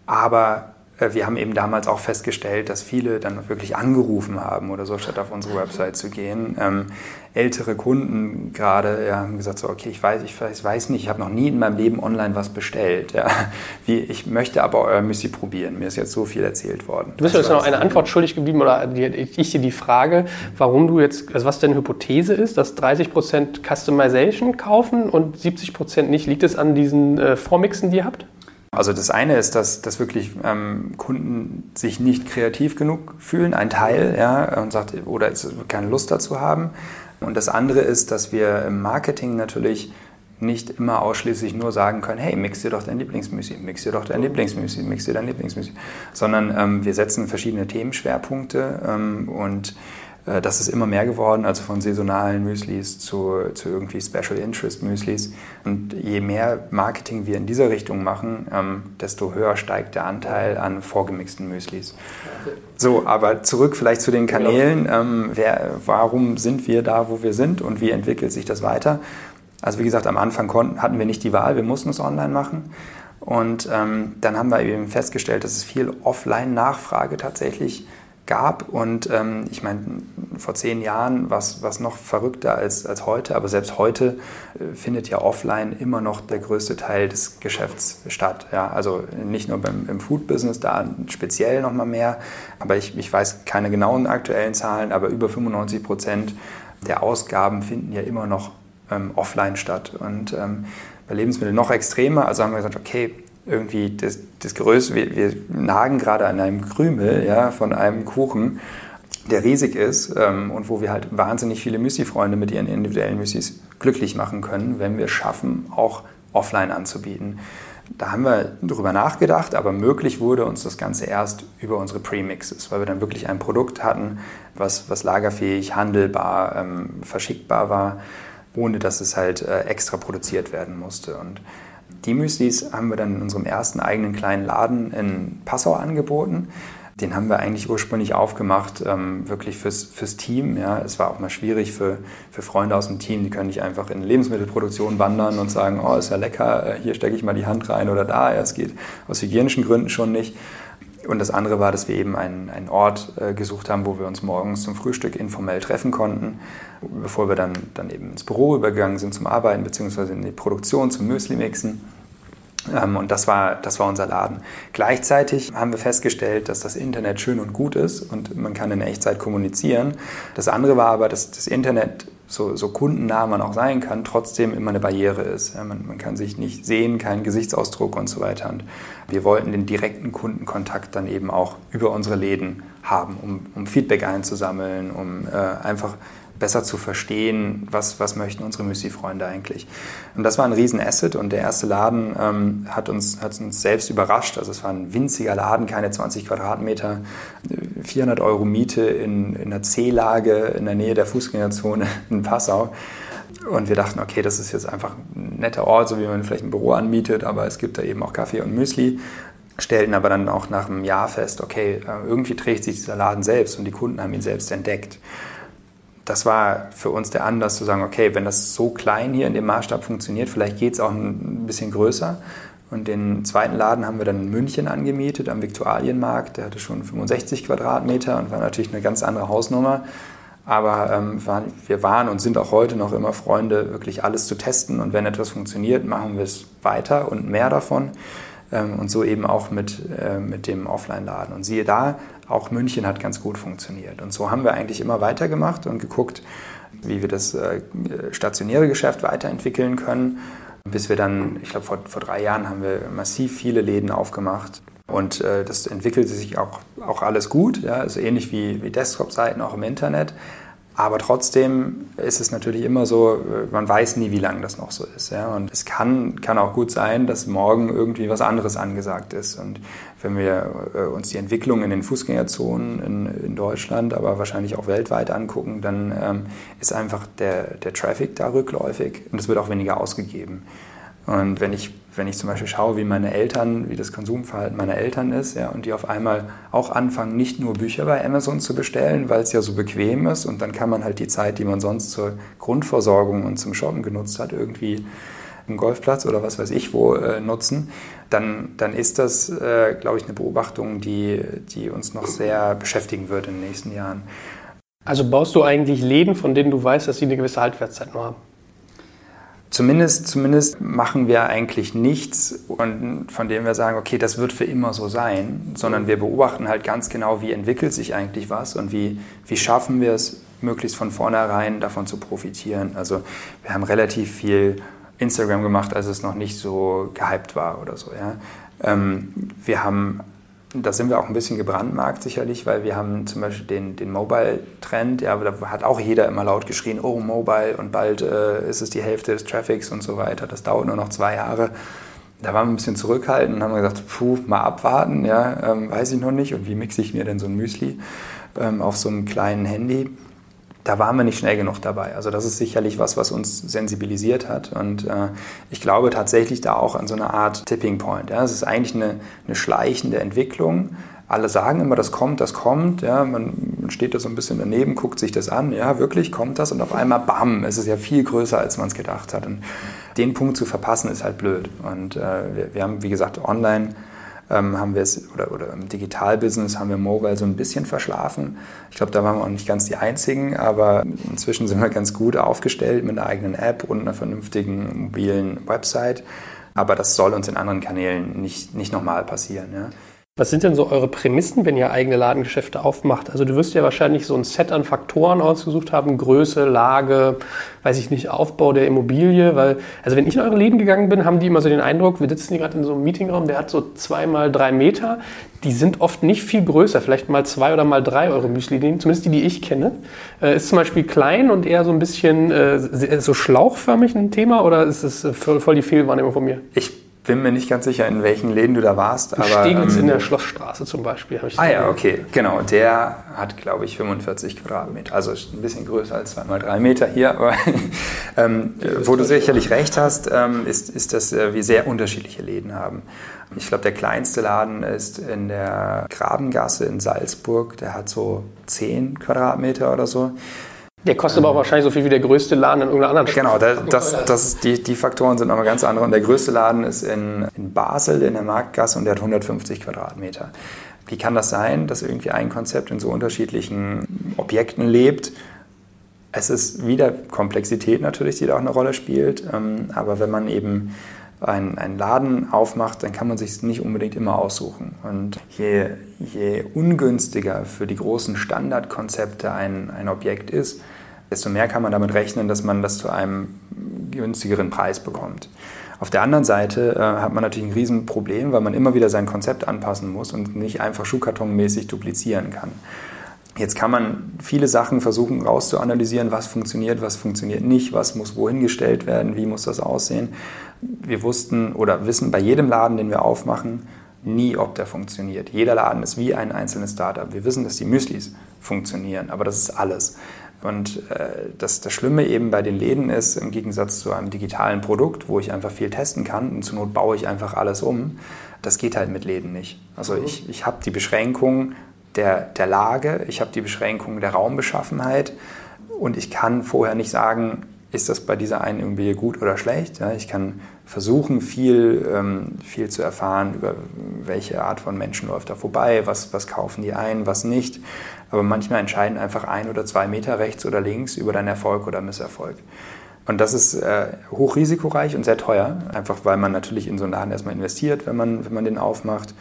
aber äh, wir haben eben damals auch festgestellt, dass viele dann wirklich angerufen haben oder so, statt auf unsere Website zu gehen. Ähm, ältere Kunden gerade ja, haben gesagt, so, okay, ich weiß, ich weiß, weiß nicht, ich habe noch nie in meinem Leben online was bestellt. Ja. Wie, ich möchte aber euer Müsli probieren. Mir ist jetzt so viel erzählt worden. Du bist mir jetzt noch eine Antwort schuldig geblieben oder ich dir die Frage, warum du jetzt, also was deine Hypothese ist, dass 30% Customization kaufen und 70% nicht. Liegt es an diesen äh, Vormixen, die ihr habt? Also das eine ist, dass, dass wirklich ähm, Kunden sich nicht kreativ genug fühlen, ein Teil, ja, und sagt, oder keine Lust dazu haben. Und das andere ist, dass wir im Marketing natürlich nicht immer ausschließlich nur sagen können, hey, mix dir doch dein Lieblingsmüsli, mix dir doch dein Lieblingsmüsli, mix dir dein Lieblingsmüsli, sondern ähm, wir setzen verschiedene Themenschwerpunkte ähm, und das ist immer mehr geworden, also von saisonalen Müslis zu, zu irgendwie Special Interest Müslis. Und je mehr Marketing wir in dieser Richtung machen, ähm, desto höher steigt der Anteil an vorgemixten Müslis. So, aber zurück vielleicht zu den Kanälen. Ähm, wer, warum sind wir da, wo wir sind und wie entwickelt sich das weiter? Also wie gesagt, am Anfang konnten, hatten wir nicht die Wahl, wir mussten es online machen. Und ähm, dann haben wir eben festgestellt, dass es viel Offline-Nachfrage tatsächlich gibt gab. Und ähm, ich meine, vor zehn Jahren war es noch verrückter als, als heute, aber selbst heute äh, findet ja offline immer noch der größte Teil des Geschäfts statt. Ja? Also nicht nur beim, im Food-Business, da speziell nochmal mehr, aber ich, ich weiß keine genauen aktuellen Zahlen, aber über 95 Prozent der Ausgaben finden ja immer noch ähm, offline statt. Und ähm, bei Lebensmitteln noch extremer, also haben wir gesagt, okay, irgendwie das, das Größte, wir, wir nagen gerade an einem Krümel ja, von einem Kuchen, der riesig ist ähm, und wo wir halt wahnsinnig viele Müsli-Freunde mit ihren individuellen Müslis glücklich machen können, wenn wir schaffen, auch offline anzubieten. Da haben wir drüber nachgedacht, aber möglich wurde uns das Ganze erst über unsere Premixes, weil wir dann wirklich ein Produkt hatten, was, was lagerfähig, handelbar, ähm, verschickbar war, ohne dass es halt äh, extra produziert werden musste. Und die Müslis haben wir dann in unserem ersten eigenen kleinen Laden in Passau angeboten. Den haben wir eigentlich ursprünglich aufgemacht, ähm, wirklich fürs, fürs Team. Ja. Es war auch mal schwierig für, für Freunde aus dem Team, die können nicht einfach in Lebensmittelproduktion wandern und sagen, oh, ist ja lecker, äh, hier stecke ich mal die Hand rein oder da. Ja, es geht aus hygienischen Gründen schon nicht. Und das andere war, dass wir eben einen, einen Ort äh, gesucht haben, wo wir uns morgens zum Frühstück informell treffen konnten, bevor wir dann, dann eben ins Büro übergegangen sind zum Arbeiten, beziehungsweise in die Produktion, zum Müsli-Mixen. Ähm, und das war, das war unser Laden. Gleichzeitig haben wir festgestellt, dass das Internet schön und gut ist und man kann in Echtzeit kommunizieren. Das andere war aber, dass das Internet so, so kundennah man auch sein kann, trotzdem immer eine Barriere ist. Man, man, kann sich nicht sehen, keinen Gesichtsausdruck und so weiter. Und wir wollten den direkten Kundenkontakt dann eben auch über unsere Läden haben, um, um Feedback einzusammeln, um äh, einfach besser zu verstehen, was, was möchten unsere Müsli-Freunde eigentlich. Und das war ein Riesen-Asset und der erste Laden ähm, hat, uns, hat uns selbst überrascht. Also es war ein winziger Laden, keine 20 Quadratmeter, 400 Euro Miete in, in einer C-Lage in der Nähe der Fußgängerzone in Passau. Und wir dachten, okay, das ist jetzt einfach ein netter Ort, so wie man vielleicht ein Büro anmietet, aber es gibt da eben auch Kaffee und Müsli. Stellten aber dann auch nach einem Jahr fest, okay, äh, irgendwie trägt sich dieser Laden selbst und die Kunden haben ihn selbst entdeckt das war für uns der Anlass zu sagen, okay, wenn das so klein hier in dem Maßstab funktioniert, vielleicht geht es auch ein bisschen größer. Und den zweiten Laden haben wir dann in München angemietet, am Viktualienmarkt. Der hatte schon 65 Quadratmeter und war natürlich eine ganz andere Hausnummer. Aber ähm, wir waren und sind auch heute noch immer Freunde, wirklich alles zu testen. Und wenn etwas funktioniert, machen wir es weiter und mehr davon. Ähm, und so eben auch mit, äh, mit dem Offline-Laden. Und siehe da, auch München hat ganz gut funktioniert. Und so haben wir eigentlich immer weitergemacht und geguckt, wie wir das äh, stationäre Geschäft weiterentwickeln können. Bis wir dann, ich glaube, vor, vor drei Jahren haben wir massiv viele Läden aufgemacht. Und äh, das entwickelte sich auch, auch alles gut, ja, also ähnlich wie, wie Desktop-Seiten auch im Internet. Aber trotzdem ist es natürlich immer so, man weiß nie, wie lange das noch so ist. Ja? Und es kann, kann auch gut sein, dass morgen irgendwie was anderes angesagt ist. Und wenn wir äh, uns die Entwicklung in den Fußgängerzonen in, in Deutschland, aber wahrscheinlich auch weltweit angucken, dann ähm, ist einfach der, der Traffic da rückläufig und es wird auch weniger ausgegeben. Und wenn ich, wenn ich zum Beispiel schaue, wie meine Eltern, wie das Konsumverhalten meiner Eltern ist, ja, und die auf einmal auch anfangen, nicht nur Bücher bei Amazon zu bestellen, weil es ja so bequem ist und dann kann man halt die Zeit, die man sonst zur Grundversorgung und zum Shoppen genutzt hat, irgendwie im Golfplatz oder was weiß ich wo äh, nutzen, dann, dann ist das, äh, glaube ich, eine Beobachtung, die, die uns noch sehr beschäftigen wird in den nächsten Jahren. Also baust du eigentlich Läden, von denen du weißt, dass sie eine gewisse Haltwertszeit nur haben? Zumindest, zumindest machen wir eigentlich nichts, von dem wir sagen, okay, das wird für immer so sein, sondern wir beobachten halt ganz genau, wie entwickelt sich eigentlich was und wie, wie schaffen wir es, möglichst von vornherein davon zu profitieren. Also wir haben relativ viel Instagram gemacht, als es noch nicht so gehypt war oder so. Ja. Ähm, wir haben da sind wir auch ein bisschen gebrandmarkt sicherlich, weil wir haben zum Beispiel den, den Mobile-Trend, ja, da hat auch jeder immer laut geschrien, oh Mobile und bald äh, ist es die Hälfte des Traffics und so weiter. Das dauert nur noch zwei Jahre. Da waren wir ein bisschen zurückhaltend und haben gesagt, puh, mal abwarten, ja, ähm, weiß ich noch nicht. Und wie mixe ich mir denn so ein Müsli ähm, auf so einem kleinen Handy? Da waren wir nicht schnell genug dabei. Also das ist sicherlich was, was uns sensibilisiert hat. Und äh, ich glaube tatsächlich da auch an so eine Art Tipping Point. Ja. Es ist eigentlich eine, eine schleichende Entwicklung. Alle sagen immer, das kommt, das kommt. Ja. Man, man steht da so ein bisschen daneben, guckt sich das an. Ja, wirklich kommt das. Und auf einmal, bam, es ist ja viel größer, als man es gedacht hat. Und den Punkt zu verpassen, ist halt blöd. Und äh, wir, wir haben, wie gesagt, online ähm, haben wir es, oder, oder im Digitalbusiness haben wir Mobile so ein bisschen verschlafen. Ich glaube, da waren wir auch nicht ganz die Einzigen, aber inzwischen sind wir ganz gut aufgestellt mit einer eigenen App und einer vernünftigen mobilen Website. Aber das soll uns in anderen Kanälen nicht, nicht nochmal passieren. Ja. Was sind denn so eure Prämissen, wenn ihr eigene Ladengeschäfte aufmacht? Also du wirst ja wahrscheinlich so ein Set an Faktoren ausgesucht haben, Größe, Lage, weiß ich nicht, Aufbau der Immobilie, weil, also wenn ich in eure Läden gegangen bin, haben die immer so den Eindruck, wir sitzen hier gerade in so einem Meetingraum, der hat so zwei mal drei Meter, die sind oft nicht viel größer, vielleicht mal zwei oder mal drei eure Müsli-Läden, zumindest die, die ich kenne. Äh, ist zum Beispiel klein und eher so ein bisschen äh, so schlauchförmig ein Thema oder ist es äh, voll, voll die Fehlwahrnehmung von mir? Ich bin mir nicht ganz sicher, in welchen Läden du da warst. Aber, Steglitz ähm, in der Schlossstraße zum Beispiel. ah ja, okay, genau. Der hat, glaube ich, 45 Quadratmeter. Also ein bisschen größer als zweimal drei Meter hier. Aber ähm, wo du sicherlich recht hast, ähm, ist, ist, dass äh, wir sehr unterschiedliche Läden haben. Ich glaube, der kleinste Laden ist in der Grabengasse in Salzburg. Der hat so 10 Quadratmeter oder so. Der kostet aber auch wahrscheinlich so viel wie der größte Laden in irgendeiner anderen Stadt. Genau, das, das, das die, die Faktoren sind nochmal ganz andere. Und der größte Laden ist in, in Basel in der Marktgasse und der hat 150 Quadratmeter. Wie kann das sein, dass irgendwie ein Konzept in so unterschiedlichen Objekten lebt? Es ist wieder Komplexität natürlich, die da auch eine Rolle spielt. Ähm, aber wenn man eben einen, einen Laden aufmacht, dann kann man sich nicht unbedingt immer aussuchen. Und je, je ungünstiger für die großen Standardkonzepte ein, ein Objekt ist, desto mehr kann man damit rechnen, dass man das zu einem günstigeren Preis bekommt. Auf der anderen Seite äh, hat man natürlich ein Riesenproblem, weil man immer wieder sein Konzept anpassen muss und nicht einfach schuhkartonmäßig duplizieren kann. Jetzt kann man viele Sachen versuchen rauszuanalysieren, was funktioniert, was funktioniert nicht, was muss wohin gestellt werden, wie muss das aussehen. Wir wussten oder wissen bei jedem Laden, den wir aufmachen, nie, ob der funktioniert. Jeder Laden ist wie ein einzelnes Startup. Wir wissen, dass die Müslis funktionieren, aber das ist alles. Und äh, das, das Schlimme eben bei den Läden ist, im Gegensatz zu einem digitalen Produkt, wo ich einfach viel testen kann und zur Not baue ich einfach alles um, das geht halt mit Läden nicht. Also mhm. ich, ich habe die Beschränkung der, der Lage, ich habe die Beschränkung der Raumbeschaffenheit und ich kann vorher nicht sagen, ist das bei dieser einen irgendwie gut oder schlecht. Ja, ich kann versuchen, viel, ähm, viel zu erfahren über welche Art von Menschen läuft da vorbei, was, was kaufen die ein, was nicht. Aber manchmal entscheiden einfach ein oder zwei Meter rechts oder links über deinen Erfolg oder Misserfolg. Und das ist äh, hochrisikoreich und sehr teuer, einfach weil man natürlich in so einen Laden erstmal investiert, wenn man, wenn man den aufmacht,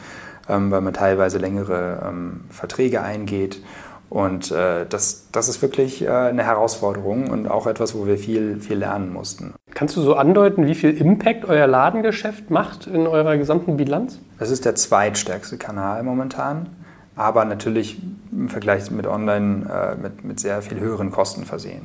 ähm, weil man teilweise längere ähm, Verträge eingeht. Und äh, das, das ist wirklich äh, eine Herausforderung und auch etwas, wo wir viel, viel lernen mussten. Kannst du so andeuten, wie viel Impact euer Ladengeschäft macht in eurer gesamten Bilanz? Das ist der zweitstärkste Kanal momentan aber natürlich im Vergleich mit Online äh, mit, mit sehr viel höheren Kosten versehen.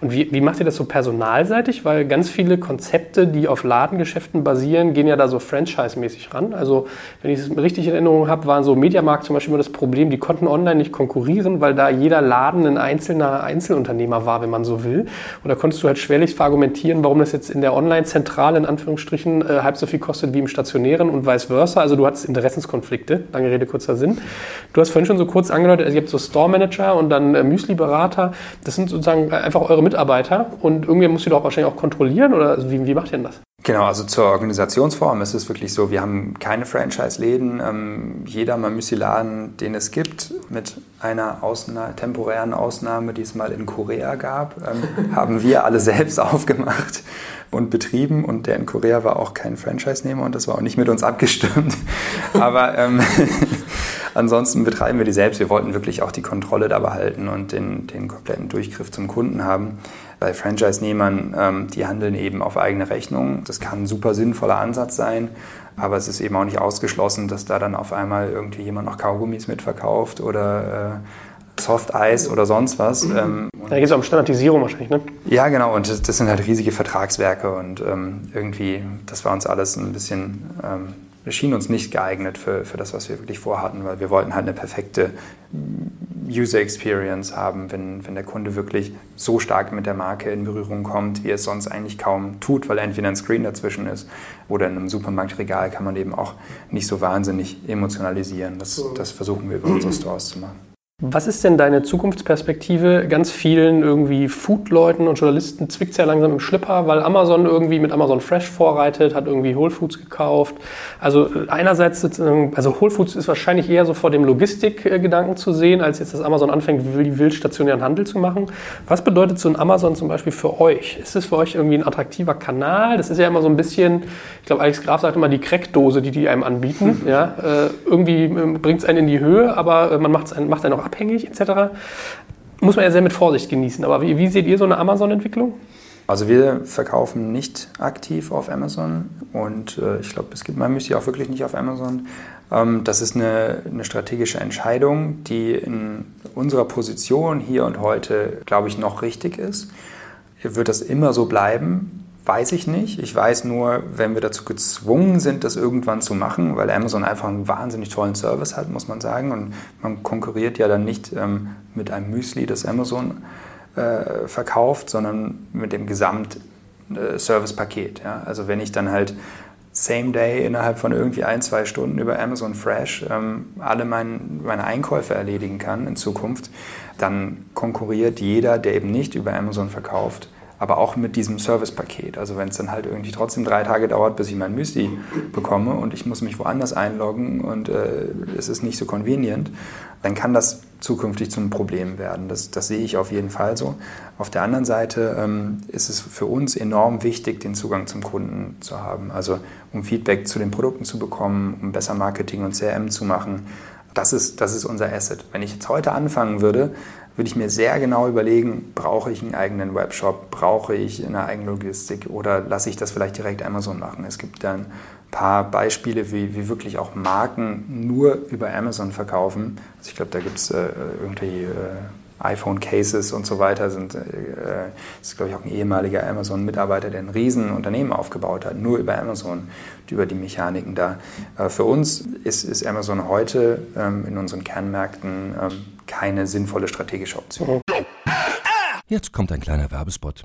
Und wie, wie macht ihr das so personalseitig? Weil ganz viele Konzepte, die auf Ladengeschäften basieren, gehen ja da so franchise-mäßig ran. Also wenn ich es richtig in Erinnerung habe, waren so Mediamarkt zum Beispiel immer das Problem, die konnten online nicht konkurrieren, weil da jeder Laden ein einzelner Einzelunternehmer war, wenn man so will. Und da konntest du halt schwerlich verargumentieren, warum das jetzt in der Online-Zentrale in Anführungsstrichen äh, halb so viel kostet wie im stationären und vice versa. Also du hattest Interessenskonflikte, lange Rede, kurzer Sinn. Du hast vorhin schon so kurz angedeutet, also ihr habt so Store Manager und dann äh, Müsli-Berater. Das sind sozusagen einfach eure Mitarbeiter und irgendwie musst du doch wahrscheinlich auch kontrollieren oder also wie, wie macht ihr denn das? Genau, also zur Organisationsform ist es wirklich so, wir haben keine Franchise-Läden. Ähm, jeder Mamüsi-Laden, den es gibt, mit einer Ausna temporären Ausnahme, die es mal in Korea gab, ähm, haben wir alle selbst aufgemacht und betrieben. Und der in Korea war auch kein Franchise-Nehmer und das war auch nicht mit uns abgestimmt. Aber ähm, ansonsten betreiben wir die selbst. Wir wollten wirklich auch die Kontrolle da behalten und den, den kompletten Durchgriff zum Kunden haben. Bei Franchise-Nehmern, ähm, die handeln eben auf eigene Rechnung. Das kann ein super sinnvoller Ansatz sein, aber es ist eben auch nicht ausgeschlossen, dass da dann auf einmal irgendwie jemand noch Kaugummis mitverkauft oder äh, Soft-Eis oder sonst was. Ähm, da geht es um Standardisierung wahrscheinlich, ne? Ja, genau. Und das, das sind halt riesige Vertragswerke und ähm, irgendwie, das war uns alles ein bisschen ähm, schien uns nicht geeignet für, für das, was wir wirklich vorhatten, weil wir wollten halt eine perfekte User Experience haben, wenn, wenn der Kunde wirklich so stark mit der Marke in Berührung kommt, wie es sonst eigentlich kaum tut, weil entweder ein Screen dazwischen ist oder in einem Supermarktregal kann man eben auch nicht so wahnsinnig emotionalisieren. Das, das versuchen wir über unsere Stores zu machen. Was ist denn deine Zukunftsperspektive? Ganz vielen irgendwie Food-Leuten und Journalisten zwickt es ja langsam im Schlipper, weil Amazon irgendwie mit Amazon Fresh vorreitet, hat irgendwie Whole Foods gekauft. Also äh, einerseits, also Whole Foods ist wahrscheinlich eher so vor dem Logistikgedanken zu sehen, als jetzt, dass Amazon anfängt, wild stationären Handel zu machen. Was bedeutet so ein Amazon zum Beispiel für euch? Ist es für euch irgendwie ein attraktiver Kanal? Das ist ja immer so ein bisschen, ich glaube, Alex Graf sagt immer die Crackdose, die die einem anbieten. Ja, äh, irgendwie ähm, bringt es einen in die Höhe, aber äh, man macht einen, macht einen auch abhängig etc. Muss man ja sehr mit Vorsicht genießen. Aber wie, wie seht ihr so eine Amazon-Entwicklung? Also wir verkaufen nicht aktiv auf Amazon und äh, ich glaube, es gibt mein Müsli auch wirklich nicht auf Amazon. Ähm, das ist eine, eine, strategische Entscheidung, die in unserer Position hier und heute, glaube ich, noch richtig ist. Wird das immer so bleiben? Weiß ich nicht. Ich weiß nur, wenn wir dazu gezwungen sind, das irgendwann zu machen, weil Amazon einfach einen wahnsinnig tollen Service hat, muss man sagen. Und man konkurriert ja dann nicht ähm, mit einem Müsli, das Amazon äh, verkauft, sondern mit dem Gesamt-Service-Paket. Äh, ja? Also wenn ich dann halt same day innerhalb von irgendwie ein, zwei Stunden über Amazon Fresh ähm, alle mein, meine Einkäufe erledigen kann in Zukunft, dann konkurriert jeder, der eben nicht über Amazon verkauft, aber auch mit diesem Servicepaket. Also wenn es dann halt irgendwie trotzdem drei Tage dauert, bis ich mein Müsli bekomme und ich muss mich woanders einloggen und äh, es ist nicht so convenient, dann kann das zukünftig zum Problem werden. Das, das sehe ich auf jeden Fall so. Auf der anderen Seite ähm, ist es für uns enorm wichtig, den Zugang zum Kunden zu haben. Also um Feedback zu den Produkten zu bekommen, um besser Marketing und CRM zu machen. Das ist, das ist unser Asset. Wenn ich jetzt heute anfangen würde, würde ich mir sehr genau überlegen, brauche ich einen eigenen Webshop, brauche ich eine eigene Logistik oder lasse ich das vielleicht direkt Amazon machen. Es gibt dann ein paar Beispiele, wie, wie wirklich auch Marken nur über Amazon verkaufen. Also ich glaube, da gibt es äh, irgendwie... Äh, iPhone-Cases und so weiter sind, äh, ist glaube ich auch ein ehemaliger Amazon-Mitarbeiter, der ein Riesenunternehmen aufgebaut hat, nur über Amazon, über die Mechaniken da. Äh, für uns ist, ist Amazon heute ähm, in unseren Kernmärkten ähm, keine sinnvolle strategische Option. Jetzt kommt ein kleiner Werbespot.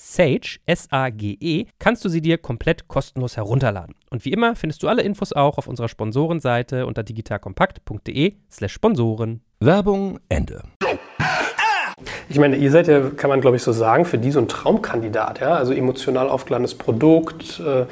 Sage, S-A-G-E, kannst du sie dir komplett kostenlos herunterladen. Und wie immer findest du alle Infos auch auf unserer Sponsorenseite unter digitalkompakt.de slash Sponsoren. Werbung Ende. Ich meine, ihr seid ja, kann man glaube ich so sagen, für die so ein Traumkandidat, ja? Also emotional aufgeladenes Produkt, äh,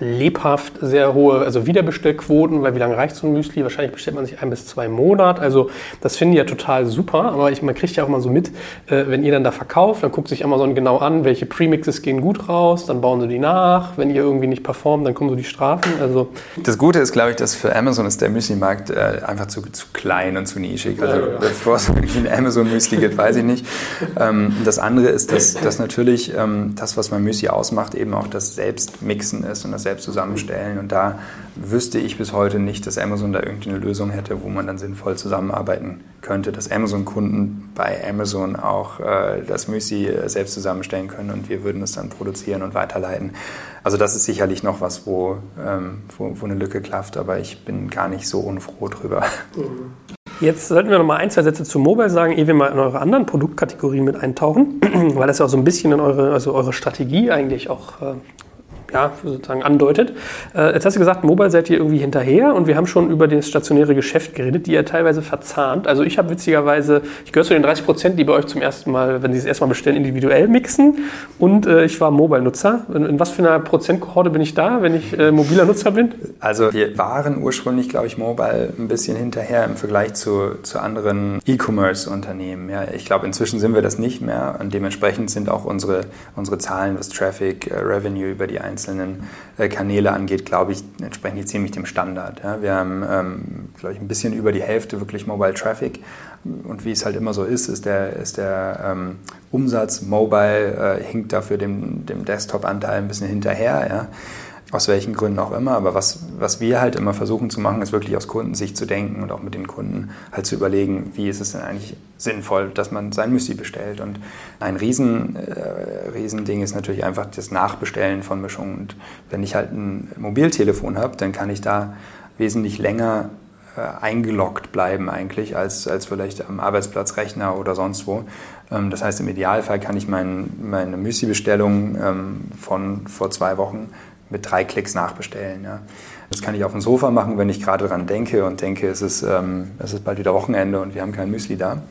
lebhaft, sehr hohe also Wiederbestellquoten, weil wie lange reicht so ein Müsli? Wahrscheinlich bestellt man sich ein bis zwei Monate. Also das finde ich ja total super, aber ich, man kriegt ja auch mal so mit, äh, wenn ihr dann da verkauft, dann guckt sich Amazon genau an, welche Premixes gehen gut raus, dann bauen sie die nach. Wenn ihr irgendwie nicht performt, dann kommen so die Strafen. Also das Gute ist, glaube ich, dass für Amazon ist der Müsli-Markt äh, einfach zu, zu klein und zu nischig. Also ja, ja. bevor es irgendwie ein Amazon-Müsli gibt, weiß ich nicht. Ähm, das andere ist, dass, dass natürlich ähm, das, was mein Müsli ausmacht, eben auch das Selbstmixen ist und das selbst zusammenstellen. Und da wüsste ich bis heute nicht, dass Amazon da irgendeine Lösung hätte, wo man dann sinnvoll zusammenarbeiten könnte, dass Amazon-Kunden bei Amazon auch äh, das Müsli äh, selbst zusammenstellen können und wir würden es dann produzieren und weiterleiten. Also das ist sicherlich noch was, wo, ähm, wo, wo eine Lücke klafft, aber ich bin gar nicht so unfroh drüber. Jetzt sollten wir noch mal ein, zwei Sätze zu Mobile sagen, ehe wir mal in eure anderen Produktkategorien mit eintauchen, weil das ja auch so ein bisschen in eure, also eure Strategie eigentlich auch äh, ja, sozusagen andeutet. Äh, jetzt hast du gesagt, Mobile seid ihr irgendwie hinterher und wir haben schon über das stationäre Geschäft geredet, die ihr teilweise verzahnt. Also ich habe witzigerweise, ich gehöre zu den 30 Prozent, die bei euch zum ersten Mal, wenn sie es erstmal bestellen, individuell mixen und äh, ich war Mobile-Nutzer. In, in, was für einer Prozentkohorte bin ich da, wenn ich äh, mobiler Nutzer bin? Also wir waren ursprünglich, glaube ich, Mobile ein bisschen hinterher im Vergleich zu, zu anderen E-Commerce-Unternehmen. Ja, ich glaube, inzwischen sind wir das nicht mehr und dementsprechend sind auch unsere, unsere Zahlen, was Traffic, äh, Revenue über die einzelnen einzelnen äh, Kanäle angeht, glaube ich, entsprechen die ziemlich dem Standard. Ja. Wir haben, ähm, glaube ich, ein bisschen über die Hälfte wirklich Mobile Traffic. Und wie es halt immer so ist, ist der, ist der ähm, Umsatz Mobile äh, hinkt dafür dem, dem Desktop-Anteil ein bisschen hinterher. Ja aus welchen Gründen auch immer. Aber was, was wir halt immer versuchen zu machen, ist wirklich aus Kundensicht zu denken und auch mit den Kunden halt zu überlegen, wie ist es denn eigentlich sinnvoll, dass man sein Müsli bestellt. Und ein riesen, äh, Riesending ist natürlich einfach das Nachbestellen von Mischungen. Und wenn ich halt ein Mobiltelefon habe, dann kann ich da wesentlich länger äh, eingeloggt bleiben eigentlich, als, als vielleicht am Arbeitsplatzrechner oder sonst wo. Ähm, das heißt, im Idealfall kann ich mein, meine Müsli-Bestellung ähm, von vor zwei Wochen mit drei Klicks nachbestellen. Ja. Das kann ich auf dem Sofa machen, wenn ich gerade daran denke und denke, es ist, ähm, es ist bald wieder Wochenende und wir haben kein Müsli da.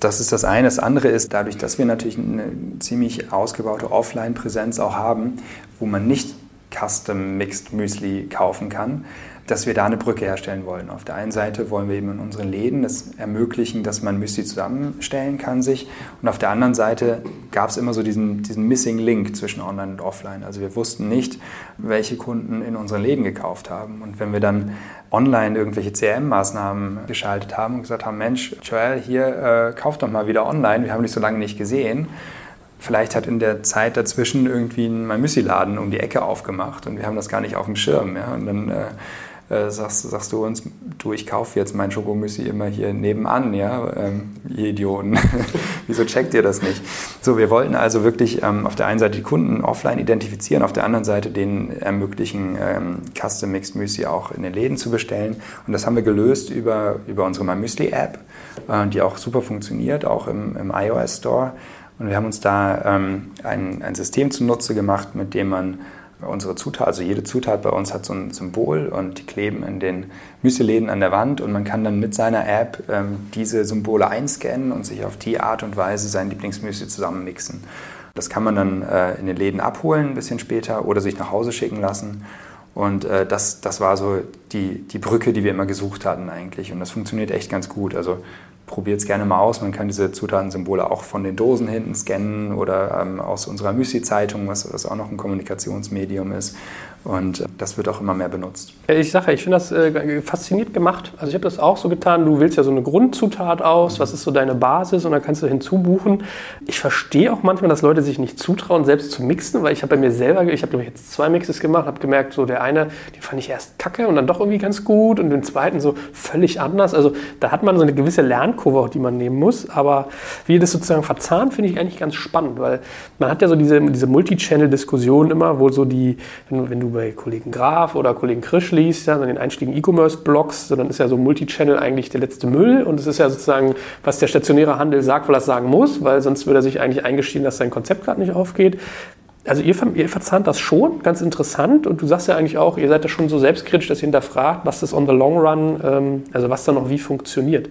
Das ist das eine. Das andere ist, dadurch, dass wir natürlich eine ziemlich ausgebaute Offline-Präsenz auch haben, wo man nicht Custom Mixed Müsli kaufen kann, dass wir da eine Brücke herstellen wollen. Auf der einen Seite wollen wir eben in unseren Läden es ermöglichen, dass man Müsli zusammenstellen kann sich. Und auf der anderen Seite gab es immer so diesen, diesen Missing Link zwischen Online und Offline. Also wir wussten nicht, welche Kunden in unseren Läden gekauft haben. Und wenn wir dann online irgendwelche CRM-Maßnahmen geschaltet haben und gesagt haben, Mensch, Joel, hier, äh, kauf doch mal wieder online, wir haben dich so lange nicht gesehen, vielleicht hat in der Zeit dazwischen irgendwie ein Müsli-Laden um die Ecke aufgemacht und wir haben das gar nicht auf dem Schirm. Ja? Und dann äh, äh, sagst, sagst du uns, du, ich kaufe jetzt mein Schokomüsli immer hier nebenan, ja, ähm, ihr Idioten. Wieso checkt ihr das nicht? So, wir wollten also wirklich ähm, auf der einen Seite die Kunden offline identifizieren, auf der anderen Seite denen ermöglichen, ähm, Custom Mixed Müsli auch in den Läden zu bestellen. Und das haben wir gelöst über, über unsere My Müsli App, äh, die auch super funktioniert, auch im, im iOS Store. Und wir haben uns da ähm, ein, ein System zunutze gemacht, mit dem man unsere Zutat, also jede Zutat bei uns hat so ein Symbol und die kleben in den Müsli-Läden an der Wand und man kann dann mit seiner App ähm, diese Symbole einscannen und sich auf die Art und Weise sein Lieblingsmüsli zusammenmixen. Das kann man dann äh, in den Läden abholen ein bisschen später oder sich nach Hause schicken lassen. Und äh, das, das war so die, die Brücke, die wir immer gesucht hatten eigentlich. Und das funktioniert echt ganz gut. Also probiert es gerne mal aus. Man kann diese Zutatensymbole auch von den Dosen hinten scannen oder ähm, aus unserer Müsli-Zeitung, was, was auch noch ein Kommunikationsmedium ist. Und das wird auch immer mehr benutzt. Ich sage, ich finde das äh, fasziniert gemacht. Also ich habe das auch so getan. Du wählst ja so eine Grundzutat aus. Was ist so deine Basis? Und dann kannst du hinzubuchen. Ich verstehe auch manchmal, dass Leute sich nicht zutrauen, selbst zu mixen, weil ich habe bei mir selber, ich habe jetzt zwei Mixes gemacht, habe gemerkt, so der eine, den fand ich erst kacke und dann doch irgendwie ganz gut und den zweiten so völlig anders. Also da hat man so eine gewisse Lernkurve, die man nehmen muss. Aber wie das sozusagen verzahnt, finde ich eigentlich ganz spannend, weil man hat ja so diese, diese Multi-Channel-Diskussion immer, wo so die, wenn, wenn du bei Kollegen Graf oder Kollegen Krisch liest, ja, den einstiegen E-Commerce-Blogs, dann ist ja so Multichannel eigentlich der letzte Müll und es ist ja sozusagen, was der stationäre Handel sagt, weil er es sagen muss, weil sonst würde er sich eigentlich eingestehen, dass sein Konzept gerade nicht aufgeht. Also ihr, ihr verzahnt das schon, ganz interessant. Und du sagst ja eigentlich auch, ihr seid ja schon so selbstkritisch, dass ihr hinterfragt, was das on the long run, ähm, also was da noch wie funktioniert.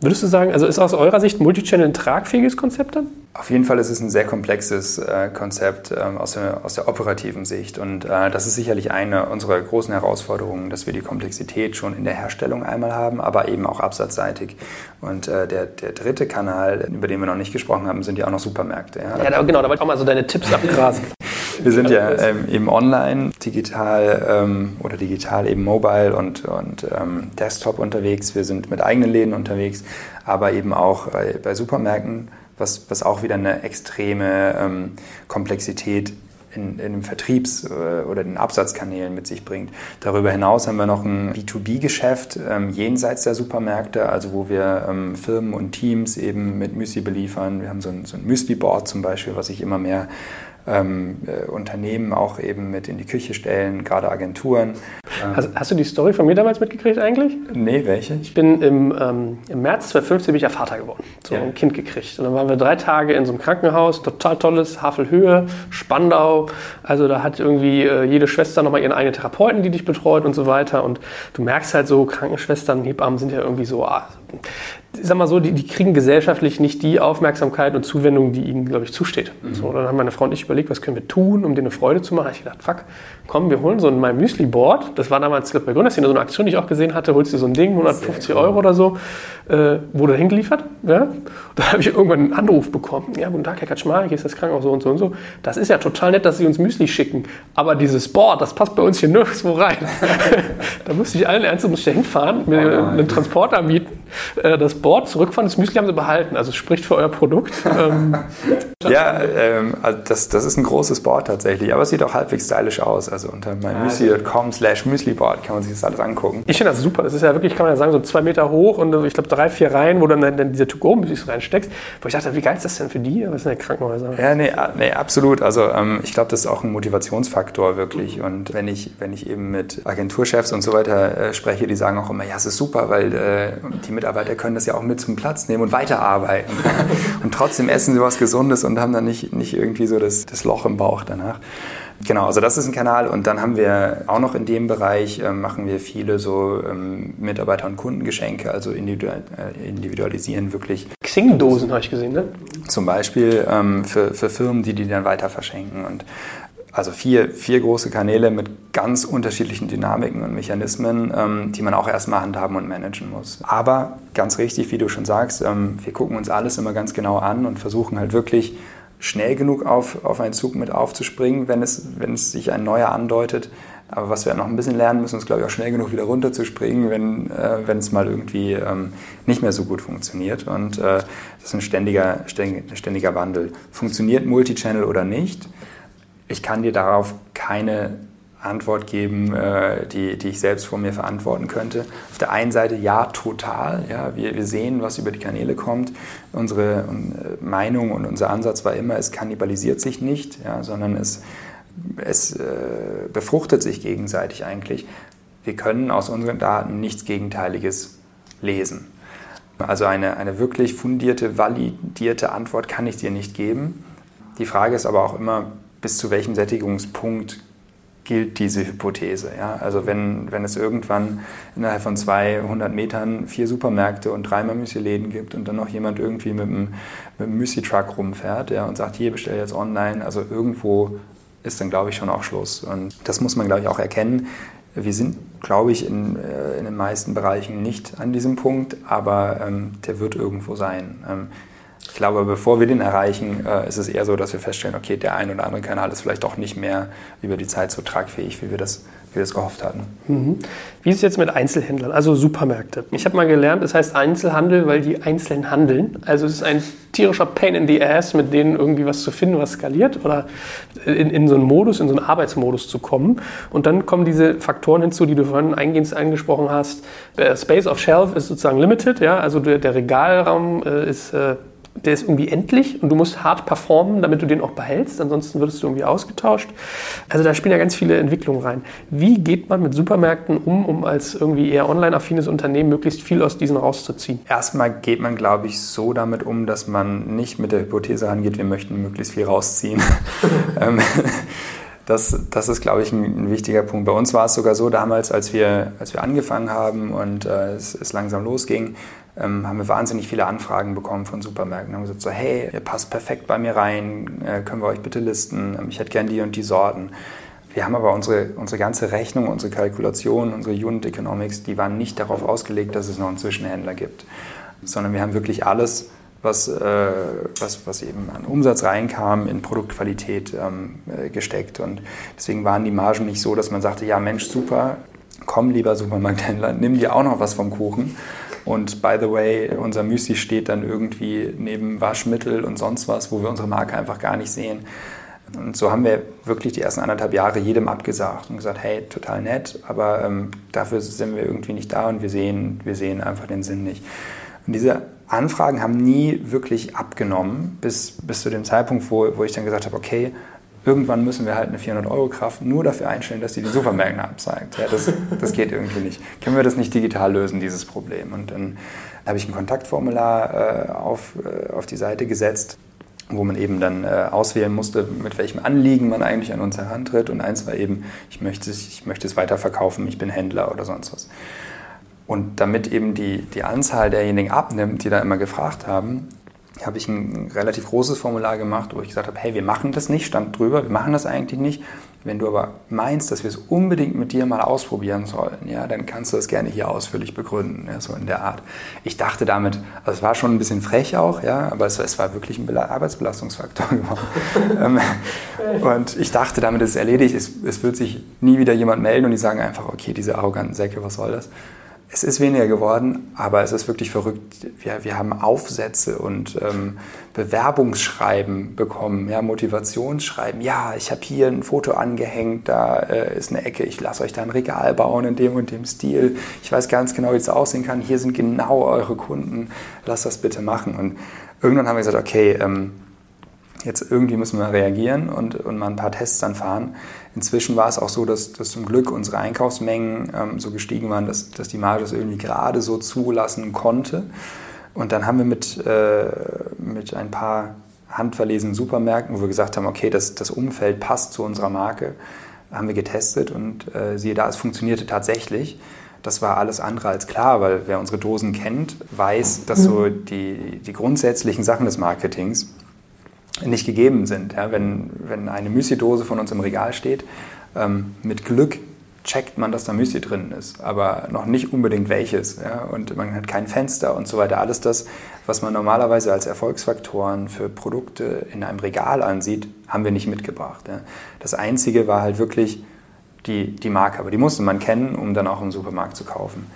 Würdest du sagen, also ist aus eurer Sicht Multichannel ein tragfähiges Konzept dann? Auf jeden Fall ist es ein sehr komplexes äh, Konzept ähm, aus, der, aus der operativen Sicht. Und äh, das ist sicherlich eine unserer großen Herausforderungen, dass wir die Komplexität schon in der Herstellung einmal haben, aber eben auch absatzseitig. Und äh, der, der dritte Kanal, über den wir noch nicht gesprochen haben, sind ja auch noch Supermärkte. Ja, ja genau, da wollte ich auch mal so deine Tipps abgrasen. Wir sind ja ähm, eben online, digital ähm, oder digital eben mobile und, und ähm, Desktop unterwegs. Wir sind mit eigenen Läden unterwegs, aber eben auch äh, bei Supermärkten, was, was auch wieder eine extreme ähm, Komplexität in, in den Vertriebs- äh, oder den Absatzkanälen mit sich bringt. Darüber hinaus haben wir noch ein B2B-Geschäft ähm, jenseits der Supermärkte, also wo wir ähm, Firmen und Teams eben mit Müsli beliefern. Wir haben so ein, so ein Müsli-Board zum Beispiel, was sich immer mehr ähm, äh, Unternehmen auch eben mit in die Küche stellen, gerade Agenturen. Ähm, hast, hast, du die Story von mir damals mitgekriegt eigentlich? Nee, welche? Ich bin im, ähm, im März 2015 bin ich ja Vater geworden, so ja. ein Kind gekriegt. Und dann waren wir drei Tage in so einem Krankenhaus, total tolles, Havelhöhe, Spandau. Also da hat irgendwie äh, jede Schwester nochmal ihren eigenen Therapeuten, die dich betreut und so weiter. Und du merkst halt so, Krankenschwestern, Hebammen sind ja irgendwie so, ah, ich sag mal so, die, die, kriegen gesellschaftlich nicht die Aufmerksamkeit und Zuwendung, die ihnen, glaube ich, zusteht. Mhm. So, dann haben meine Frau und ich überlegt, was können wir tun, um denen eine Freude zu machen. Da habe ich gedacht, fuck, komm, wir holen so ein Müsli-Board. Das war damals bei Gründerszene so eine Aktion, die ich auch gesehen hatte. Holst du so ein Ding, 150 cool. Euro oder so, äh, wurde hingeliefert. Ja? Da habe ich irgendwann einen Anruf bekommen. Ja, guten Tag, Herr Kaczmar, hier ist das Krankenhaus so und so und so. Das ist ja total nett, dass Sie uns Müsli schicken. Aber dieses Board, das passt bei uns hier nirgendwo rein. da musste ich allen Ernstes muss ich da hinfahren, mir oh einen Transporter mieten, äh, das Board zurückfahren. Das Müsli haben sie behalten. Also es spricht für euer Produkt. Ähm, ja, ähm, also das, das ist ein großes Board tatsächlich, aber es sieht auch halbwegs stylisch aus. Also unter mymüsli.com slash müsliboard kann man sich das alles angucken. Ich finde das super. Das ist ja wirklich, kann man ja sagen, so zwei Meter hoch und ich glaube drei, vier Reihen, wo du dann, dann diese To-Go-Müslis reinsteckst. Wo ich dachte, wie geil ist das denn für die? Was sind denn Krankenhäuser? Ja, nee, nee absolut. Also ähm, ich glaube, das ist auch ein Motivationsfaktor wirklich. Und wenn ich, wenn ich eben mit Agenturchefs und so weiter äh, spreche, die sagen auch immer, ja, es ist super, weil äh, die Mitarbeiter können das ja auch mit zum Platz nehmen und weiterarbeiten. und trotzdem essen sie was Gesundes und haben dann nicht, nicht irgendwie so das, das Loch im Bauch danach. Genau, also das ist ein Kanal und dann haben wir auch noch in dem Bereich, äh, machen wir viele so ähm, Mitarbeiter- und Kundengeschenke, also individual, äh, individualisieren wirklich. Xing-Dosen habe ich gesehen, ne? Zum Beispiel ähm, für, für Firmen, die die dann weiter verschenken und also vier, vier große Kanäle mit ganz unterschiedlichen Dynamiken und Mechanismen, ähm, die man auch erstmal handhaben und managen muss. Aber ganz richtig, wie du schon sagst, ähm, wir gucken uns alles immer ganz genau an und versuchen halt wirklich schnell genug auf, auf einen Zug mit aufzuspringen, wenn es, wenn es sich ein neuer andeutet. Aber was wir noch ein bisschen lernen müssen, ist, glaube ich, auch schnell genug wieder runterzuspringen, wenn, äh, wenn es mal irgendwie ähm, nicht mehr so gut funktioniert. Und äh, das ist ein ständiger, ständiger Wandel. Funktioniert Multichannel oder nicht? Ich kann dir darauf keine Antwort geben, äh, die, die ich selbst vor mir verantworten könnte. Auf der einen Seite ja, total. Ja, wir, wir sehen, was über die Kanäle kommt. Unsere äh, Meinung und unser Ansatz war immer, es kannibalisiert sich nicht, ja, sondern es, es äh, befruchtet sich gegenseitig eigentlich. Wir können aus unseren Daten nichts Gegenteiliges lesen. Also eine, eine wirklich fundierte, validierte Antwort kann ich dir nicht geben. Die Frage ist aber auch immer, bis zu welchem Sättigungspunkt gilt diese Hypothese. Ja? Also wenn, wenn es irgendwann innerhalb von 200 Metern vier Supermärkte und dreimal Müsli-Läden gibt und dann noch jemand irgendwie mit einem, mit einem Müsli-Truck rumfährt ja, und sagt, hier bestell jetzt online, also irgendwo ist dann, glaube ich, schon auch Schluss. Und das muss man, glaube ich, auch erkennen. Wir sind, glaube ich, in, äh, in den meisten Bereichen nicht an diesem Punkt, aber ähm, der wird irgendwo sein. Ähm, glaube, bevor wir den erreichen, äh, ist es eher so, dass wir feststellen, okay, der ein oder andere Kanal ist vielleicht doch nicht mehr über die Zeit so tragfähig, wie wir das, wie wir das gehofft hatten. Mhm. Wie ist es jetzt mit Einzelhändlern, also Supermärkte? Ich habe mal gelernt, es heißt Einzelhandel, weil die einzeln handeln. Also es ist ein tierischer Pain in the Ass, mit denen irgendwie was zu finden, was skaliert oder in, in so einen Modus, in so einen Arbeitsmodus zu kommen. Und dann kommen diese Faktoren hinzu, die du vorhin eingehend angesprochen hast. Space of Shelf ist sozusagen limited, ja, also der, der Regalraum äh, ist äh, der ist irgendwie endlich und du musst hart performen, damit du den auch behältst, ansonsten würdest du irgendwie ausgetauscht. Also da spielen ja ganz viele Entwicklungen rein. Wie geht man mit Supermärkten um, um als irgendwie eher online-affines Unternehmen möglichst viel aus diesen rauszuziehen? Erstmal geht man, glaube ich, so damit um, dass man nicht mit der Hypothese rangeht, wir möchten möglichst viel rausziehen. Ähm, das, das ist, glaube ich, ein, ein, wichtiger Punkt. Bei uns war es sogar so damals, als wir, als wir angefangen haben und äh, es, es langsam losging, ähm, haben wir wahnsinnig viele Anfragen bekommen von Supermärkten. Haben gesagt so, hey, ihr passt perfekt bei mir rein, äh, können wir euch bitte listen? Ähm, ich hätte gern die und die Sorten. Wir haben aber unsere, unsere ganze Rechnung, unsere Kalkulation, unsere Unit Economics, die waren nicht darauf ausgelegt, dass es noch einen Zwischenhändler gibt, sondern wir haben wirklich alles, was, äh, was, was eben an Umsatz reinkam, in Produktqualität ähm, äh, gesteckt. Und deswegen waren die Margen nicht so, dass man sagte, ja Mensch, super, komm lieber Supermarkthändler, nimm dir auch noch was vom Kuchen. Und by the way, unser Müsli steht dann irgendwie neben Waschmittel und sonst was, wo wir unsere Marke einfach gar nicht sehen. Und so haben wir wirklich die ersten anderthalb Jahre jedem abgesagt und gesagt, hey, total nett, aber ähm, dafür sind wir irgendwie nicht da und wir sehen, wir sehen einfach den Sinn nicht. Und diese Anfragen haben nie wirklich abgenommen, bis, bis zu dem Zeitpunkt, wo, wo ich dann gesagt habe, okay, irgendwann müssen wir halt eine 400-Euro-Kraft nur dafür einstellen, dass die den Supermärkten abzeigt. Ja, das, das geht irgendwie nicht. Können wir das nicht digital lösen, dieses Problem? Und dann habe ich ein Kontaktformular äh, auf, äh, auf die Seite gesetzt, wo man eben dann äh, auswählen musste, mit welchem Anliegen man eigentlich an uns herantritt. Und eins war eben, ich möchte, ich möchte es weiterverkaufen, ich bin Händler oder sonst was. Und damit eben die, die Anzahl derjenigen abnimmt, die da immer gefragt haben, habe ich ein relativ großes Formular gemacht, wo ich gesagt habe, hey, wir machen das nicht, stand drüber, wir machen das eigentlich nicht. Wenn du aber meinst, dass wir es unbedingt mit dir mal ausprobieren sollen, ja, dann kannst du das gerne hier ausführlich begründen, ja, so in der Art. Ich dachte damit, also es war schon ein bisschen frech auch, ja, aber es, es war wirklich ein Arbeitsbelastungsfaktor geworden. Ähm, und ich dachte, damit ist es erledigt, es, es wird sich nie wieder jemand melden und die sagen einfach, okay, diese arroganten Säcke, was soll das? Es ist weniger geworden, aber es ist wirklich verrückt. Wir, wir haben Aufsätze und ähm, Bewerbungsschreiben bekommen, ja, Motivationsschreiben. Ja, ich habe hier ein Foto angehängt, da äh, ist eine Ecke, ich lasse euch da ein Regal bauen in dem und dem Stil. Ich weiß ganz genau, wie es aussehen kann. Hier sind genau eure Kunden, lasst das bitte machen. Und irgendwann haben wir gesagt, okay, ähm, jetzt irgendwie müssen wir reagieren und, und mal ein paar Tests dann fahren. Inzwischen war es auch so, dass, dass zum Glück unsere Einkaufsmengen ähm, so gestiegen waren, dass, dass die Marge es irgendwie gerade so zulassen konnte. Und dann haben wir mit, äh, mit ein paar handverlesenen Supermärkten, wo wir gesagt haben, okay, das, das Umfeld passt zu unserer Marke, haben wir getestet und äh, siehe da, es funktionierte tatsächlich. Das war alles andere als klar, weil wer unsere Dosen kennt, weiß, dass so die, die grundsätzlichen Sachen des Marketings nicht gegeben sind. Ja, wenn, wenn eine Müsli-Dose von uns im Regal steht, ähm, mit Glück checkt man, dass da Müsli drin ist, aber noch nicht unbedingt welches. Ja? Und man hat kein Fenster und so weiter. Alles das, was man normalerweise als Erfolgsfaktoren für Produkte in einem Regal ansieht, haben wir nicht mitgebracht. Ja? Das Einzige war halt wirklich die, die Marke, aber die musste man kennen, um dann auch im Supermarkt zu kaufen.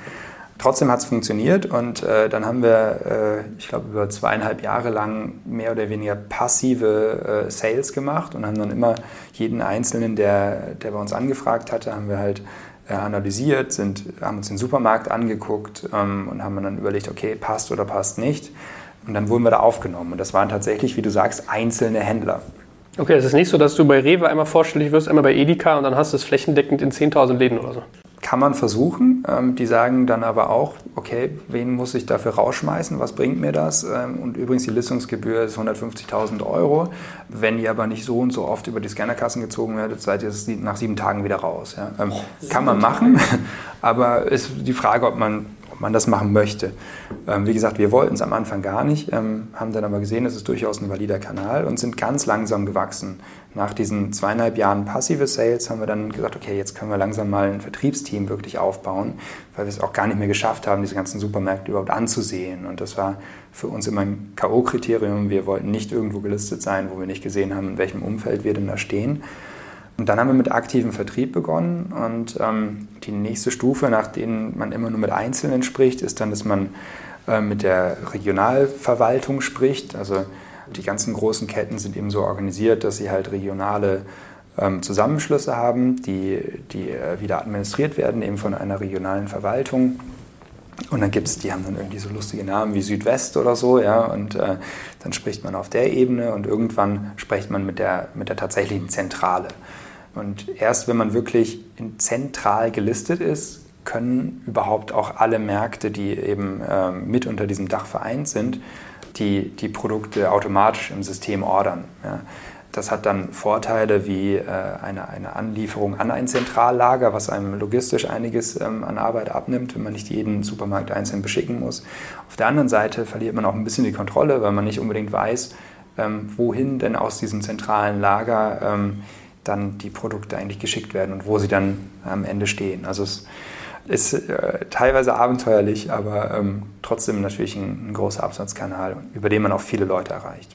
Trotzdem hat es funktioniert und äh, dann haben wir, äh, ich glaube, über zweieinhalb Jahre lang mehr oder weniger passive äh, Sales gemacht und haben dann immer jeden Einzelnen, der, der bei uns angefragt hatte, haben wir halt äh, analysiert, sind, haben uns den Supermarkt angeguckt ähm, und haben dann überlegt, okay, passt oder passt nicht. Und dann wurden wir da aufgenommen. Und das waren tatsächlich, wie du sagst, einzelne Händler. Okay, es ist nicht so, dass du bei Rewe einmal vorstellig wirst, einmal bei Edeka und dann hast du es flächendeckend in 10.000 Läden oder so. Kann man versuchen. Ähm, die sagen dann aber auch, okay, wen muss ich dafür rausschmeißen? Was bringt mir das? Ähm, und übrigens, die Listungsgebühr ist 150.000 Euro. Wenn ihr aber nicht so und so oft über die Scannerkassen gezogen werdet, seid ihr nach sieben Tagen wieder raus. Ähm, kann man machen, aber ist die Frage, ob man man das machen möchte. Ähm, wie gesagt, wir wollten es am Anfang gar nicht, ähm, haben dann aber gesehen, es ist durchaus ein valider Kanal und sind ganz langsam gewachsen. Nach diesen zweieinhalb Jahren passive Sales haben wir dann gesagt, okay, jetzt können wir langsam mal ein Vertriebsteam wirklich aufbauen, weil wir es auch gar nicht mehr geschafft haben, diese ganzen Supermärkte überhaupt anzusehen. Und das war für uns immer ein K.O.-Kriterium. Wir wollten nicht irgendwo gelistet sein, wo wir nicht gesehen haben, in welchem Umfeld wir denn da stehen. Und dann haben wir mit aktivem Vertrieb begonnen und ähm, die nächste Stufe, nach denen man immer nur mit Einzelnen spricht, ist dann, dass man äh, mit der Regionalverwaltung spricht. Also die ganzen großen Ketten sind eben so organisiert, dass sie halt regionale ähm, Zusammenschlüsse haben, die, die äh, wieder administriert werden, eben von einer regionalen Verwaltung. Und dann gibt es, die haben dann irgendwie so lustige Namen wie Südwest oder so, ja, und äh, dann spricht man auf der Ebene und irgendwann spricht man mit der, mit der tatsächlichen Zentrale. Und erst wenn man wirklich zentral gelistet ist, können überhaupt auch alle Märkte, die eben äh, mit unter diesem Dach vereint sind, die, die Produkte automatisch im System ordern. Ja. Das hat dann Vorteile wie äh, eine, eine Anlieferung an ein Zentrallager, was einem logistisch einiges ähm, an Arbeit abnimmt, wenn man nicht jeden Supermarkt einzeln beschicken muss. Auf der anderen Seite verliert man auch ein bisschen die Kontrolle, weil man nicht unbedingt weiß, ähm, wohin denn aus diesem zentralen Lager ähm, dann die Produkte eigentlich geschickt werden und wo sie dann am Ende stehen. Also es ist äh, teilweise abenteuerlich, aber ähm, trotzdem natürlich ein, ein großer Absatzkanal, über den man auch viele Leute erreicht.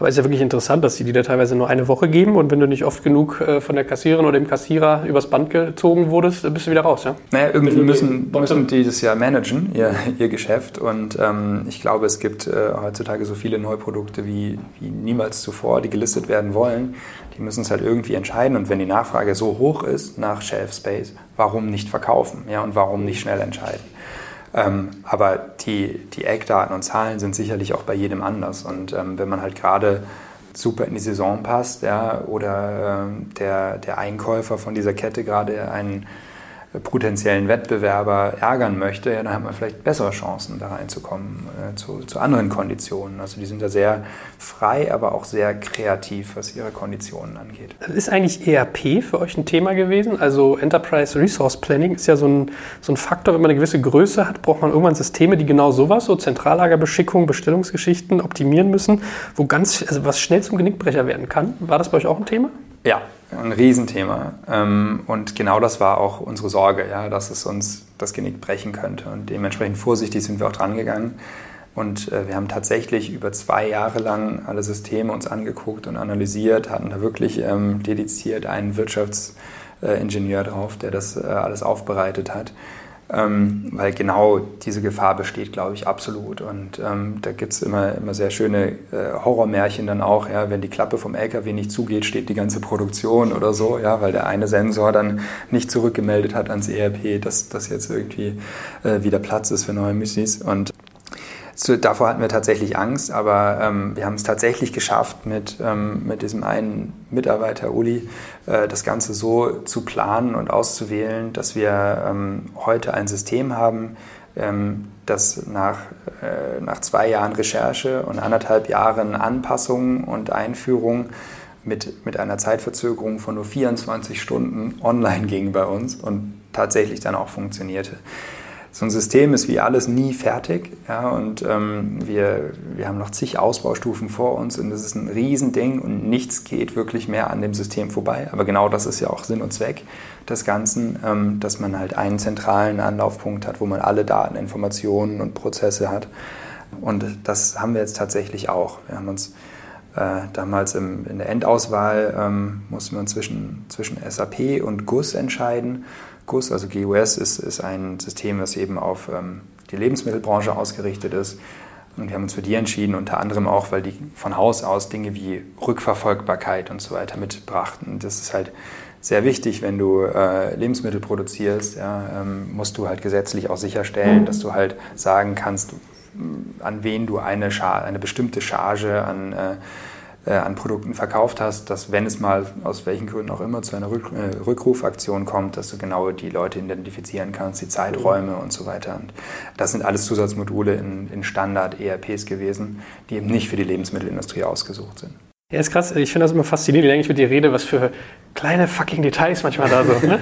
Aber es ist ja wirklich interessant, dass sie die da teilweise nur eine Woche geben und wenn du nicht oft genug äh, von der Kassiererin oder dem Kassierer übers Band gezogen wurdest, bist du wieder raus, ja? Naja, irgendwie müssen, müssen die das ja managen, ihr, ihr Geschäft. Und ähm, ich glaube, es gibt äh, heutzutage so viele Neuprodukte wie, wie niemals zuvor, die gelistet werden wollen. Die müssen es halt irgendwie entscheiden. Und wenn die Nachfrage so hoch ist nach Shelf Space, warum nicht verkaufen? Ja, und warum nicht schnell entscheiden? Ähm, aber die, die Eckdaten und Zahlen sind sicherlich auch bei jedem anders. Und ähm, wenn man halt gerade super in die Saison passt, ja, oder äh, der, der Einkäufer von dieser Kette gerade einen potenziellen Wettbewerber ärgern möchte, ja, dann hat man vielleicht bessere Chancen, da reinzukommen, äh, zu, zu, anderen Konditionen. Also die sind da sehr frei, aber auch sehr kreativ, was ihre Konditionen angeht. Ist eigentlich ERP für euch ein Thema gewesen? Also Enterprise Resource Planning ist ja so ein, so ein Faktor, wenn man eine gewisse Größe hat, braucht man irgendwann Systeme, die genau sowas, so Zentrallagerbeschickung, Bestellungsgeschichten optimieren müssen, wo ganz, also was schnell zum Genickbrecher werden kann. War das bei euch auch ein Thema? Ja, ein Riesenthema. Ähm, und genau das war auch unsere Sorge, ja, dass es uns das Genick brechen könnte. Und dementsprechend vorsichtig sind wir auch dran gegangen. Und äh, wir haben tatsächlich über zwei Jahre lang alle Systeme uns angeguckt und analysiert, hatten da wirklich ähm, dediziert einen Wirtschaftsingenieur drauf, der das äh, alles aufbereitet hat ähm, weil genau diese Gefahr besteht, glaube ich, absolut. Und ähm, da gibt es immer, immer sehr schöne äh, Horrormärchen dann auch, ja, wenn die Klappe vom LKW nicht zugeht, steht die ganze Produktion oder so, ja, weil der eine Sensor dann nicht zurückgemeldet hat ans ERP, dass das jetzt irgendwie äh, wieder Platz ist für neue Müslis. Und davor hatten wir tatsächlich Angst, aber ähm, wir haben es tatsächlich geschafft, mit, ähm, mit diesem einen Mitarbeiter, Uli, äh, das Ganze so zu planen und auszuwählen, dass wir ähm, heute ein System haben, ähm, das nach, äh, nach zwei Jahren Recherche und anderthalb Jahren Anpassung und Einführung mit, mit einer Zeitverzögerung von nur 24 Stunden online ging bei uns und tatsächlich dann auch funktionierte so ein System ist wie alles nie fertig. Ja, und ähm, wir, wir haben noch zig Ausbaustufen vor uns und das ist ein Riesending und nichts geht wirklich mehr an dem System vorbei. Aber genau das ist ja auch Sinn und Zweck des Ganzen, ähm, dass man halt einen zentralen Anlaufpunkt hat, wo man alle Daten, Informationen und Prozesse hat. Und das haben wir jetzt tatsächlich auch. Wir haben uns äh, damals im, in der Endauswahl ähm, mussten wir zwischen, zwischen SAP und GUS entscheiden. GUS, also GUS, ist, ist ein System, das eben auf ähm, die Lebensmittelbranche ausgerichtet ist. Und wir haben uns für die entschieden, unter anderem auch, weil die von Haus aus Dinge wie Rückverfolgbarkeit und so weiter mitbrachten. Das ist halt sehr wichtig, wenn du äh, Lebensmittel produzierst, ja, ähm, musst du halt gesetzlich auch sicherstellen, dass du halt sagen kannst, an wen du eine, eine bestimmte Charge an äh, an Produkten verkauft hast, dass wenn es mal aus welchen Gründen auch immer zu einer Rück äh, Rückrufaktion kommt, dass du genau die Leute identifizieren kannst, die Zeiträume und so weiter. Und das sind alles Zusatzmodule in, in Standard-ERPs gewesen, die eben nicht für die Lebensmittelindustrie ausgesucht sind. Ja, ist krass. Ich finde das immer faszinierend, wie lange ich mit dir rede, was für kleine fucking Details manchmal da so ne?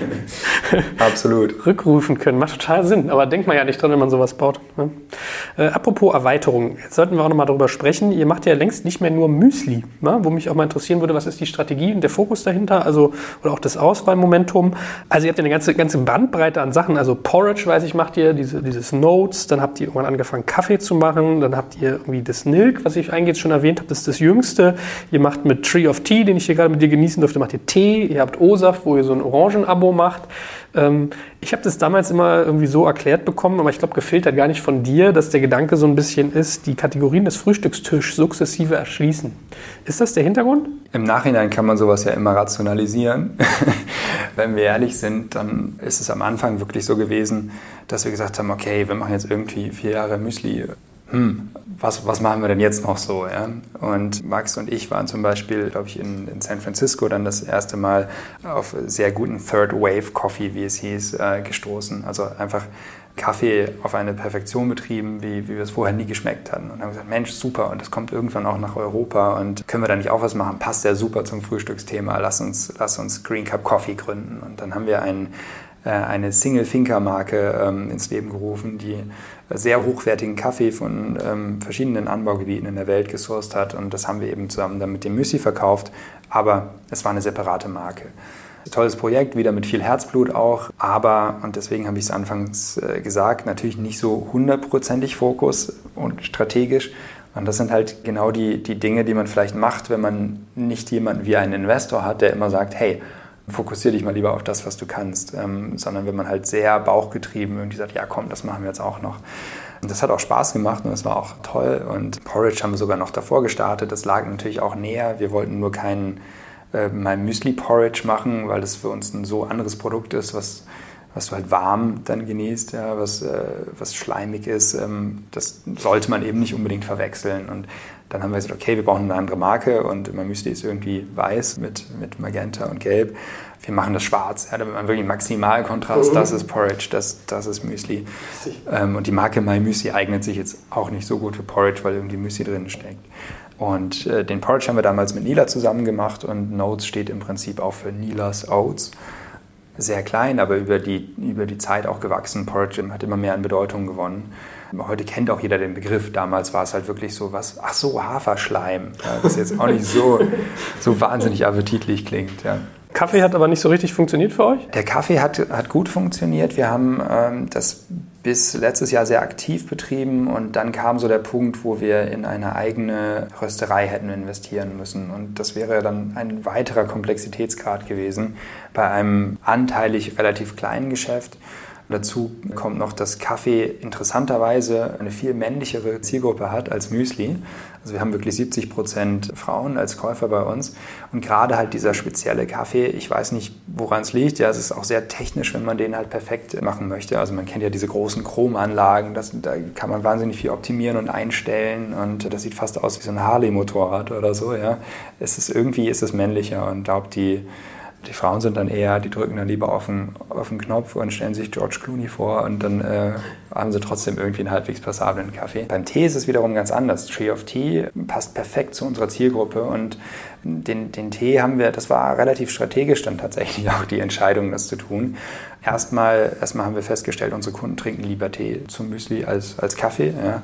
Absolut. rückrufen können. Macht total Sinn, aber denkt man ja nicht dran, wenn man sowas baut. Ne? Äh, apropos Erweiterung, jetzt sollten wir auch nochmal darüber sprechen. Ihr macht ja längst nicht mehr nur Müsli, ne? wo mich auch mal interessieren würde, was ist die Strategie und der Fokus dahinter, also oder auch das Auswahlmomentum. Also ihr habt ja eine ganze, ganze Bandbreite an Sachen. Also Porridge, weiß ich, macht ihr diese, dieses Notes, dann habt ihr irgendwann angefangen Kaffee zu machen, dann habt ihr irgendwie das Nilk, was ich eingeht schon erwähnt habe, das ist das Jüngste. Ihr macht mit Tree of Tea, den ich hier gerade mit dir genießen durfte, macht ihr Tee ihr habt O-Saft, wo ihr so ein Orangenabo macht. Ähm, ich habe das damals immer irgendwie so erklärt bekommen, aber ich glaube, gefiltert gar nicht von dir, dass der Gedanke so ein bisschen ist, die Kategorien des Frühstückstischs sukzessive erschließen. Ist das der Hintergrund? Im Nachhinein kann man sowas ja immer rationalisieren. Wenn wir ehrlich sind, dann ist es am Anfang wirklich so gewesen, dass wir gesagt haben, okay, wir machen jetzt irgendwie vier Jahre Müsli hm, was, was machen wir denn jetzt noch so? Ja? Und Max und ich waren zum Beispiel, glaube ich, in, in, San Francisco dann das erste Mal auf sehr guten Third Wave Coffee, wie es hieß, äh, gestoßen. Also einfach Kaffee auf eine Perfektion betrieben, wie, wie wir es vorher nie geschmeckt hatten. Und haben gesagt, Mensch, super, und das kommt irgendwann auch nach Europa und können wir da nicht auch was machen? Passt ja super zum Frühstücksthema, lass uns, lass uns Green Cup Coffee gründen. Und dann haben wir einen eine Single-Finker-Marke ähm, ins Leben gerufen, die sehr hochwertigen Kaffee von ähm, verschiedenen Anbaugebieten in der Welt gesourced hat. Und das haben wir eben zusammen dann mit dem Müsli verkauft. Aber es war eine separate Marke. Tolles Projekt, wieder mit viel Herzblut auch. Aber, und deswegen habe ich es anfangs äh, gesagt, natürlich nicht so hundertprozentig Fokus und strategisch. Und das sind halt genau die, die Dinge, die man vielleicht macht, wenn man nicht jemanden wie einen Investor hat, der immer sagt, hey, fokussiere dich mal lieber auf das, was du kannst, ähm, sondern wenn man halt sehr bauchgetrieben irgendwie sagt, ja komm, das machen wir jetzt auch noch. Und das hat auch Spaß gemacht und es war auch toll. Und Porridge haben wir sogar noch davor gestartet. Das lag natürlich auch näher. Wir wollten nur keinen äh, mal Müsli-Porridge machen, weil das für uns ein so anderes Produkt ist, was, was du halt warm dann genießt, ja, was, äh, was schleimig ist. Ähm, das sollte man eben nicht unbedingt verwechseln. Und dann haben wir gesagt, okay, wir brauchen eine andere Marke und immer Müsli ist irgendwie weiß mit, mit Magenta und Gelb. Wir machen das schwarz, ja, damit man wirklich Maximalkontrast, mhm. das ist Porridge, das, das ist Müsli. Ähm, und die Marke My Müsli eignet sich jetzt auch nicht so gut für Porridge, weil irgendwie Müsli drin steckt. Und äh, den Porridge haben wir damals mit Nila zusammen gemacht und Notes steht im Prinzip auch für Nilas Oats. Sehr klein, aber über die, über die Zeit auch gewachsen. Porridge hat immer mehr an Bedeutung gewonnen. Heute kennt auch jeder den Begriff. Damals war es halt wirklich so was, ach so, Haferschleim. Ja, das jetzt auch nicht so, so wahnsinnig appetitlich klingt. Ja. Kaffee hat aber nicht so richtig funktioniert für euch? Der Kaffee hat, hat gut funktioniert. Wir haben ähm, das bis letztes Jahr sehr aktiv betrieben und dann kam so der Punkt, wo wir in eine eigene Rösterei hätten investieren müssen. Und das wäre dann ein weiterer Komplexitätsgrad gewesen bei einem anteilig relativ kleinen Geschäft. Dazu kommt noch, dass Kaffee interessanterweise eine viel männlichere Zielgruppe hat als Müsli. Also wir haben wirklich 70 Prozent Frauen als Käufer bei uns. Und gerade halt dieser spezielle Kaffee, ich weiß nicht, woran es liegt. Ja, es ist auch sehr technisch, wenn man den halt perfekt machen möchte. Also man kennt ja diese großen Chromanlagen, das, da kann man wahnsinnig viel optimieren und einstellen. Und das sieht fast aus wie so ein Harley-Motorrad oder so. Ja, es ist irgendwie ist es männlicher und glaubt die die Frauen sind dann eher, die drücken dann lieber auf den, auf den Knopf und stellen sich George Clooney vor und dann äh, haben sie trotzdem irgendwie einen halbwegs passablen Kaffee. Beim Tee ist es wiederum ganz anders. Tree of Tea passt perfekt zu unserer Zielgruppe und den, den Tee haben wir, das war relativ strategisch dann tatsächlich auch die Entscheidung, das zu tun. Erstmal, erstmal haben wir festgestellt, unsere Kunden trinken lieber Tee zum Müsli als, als Kaffee. Ja.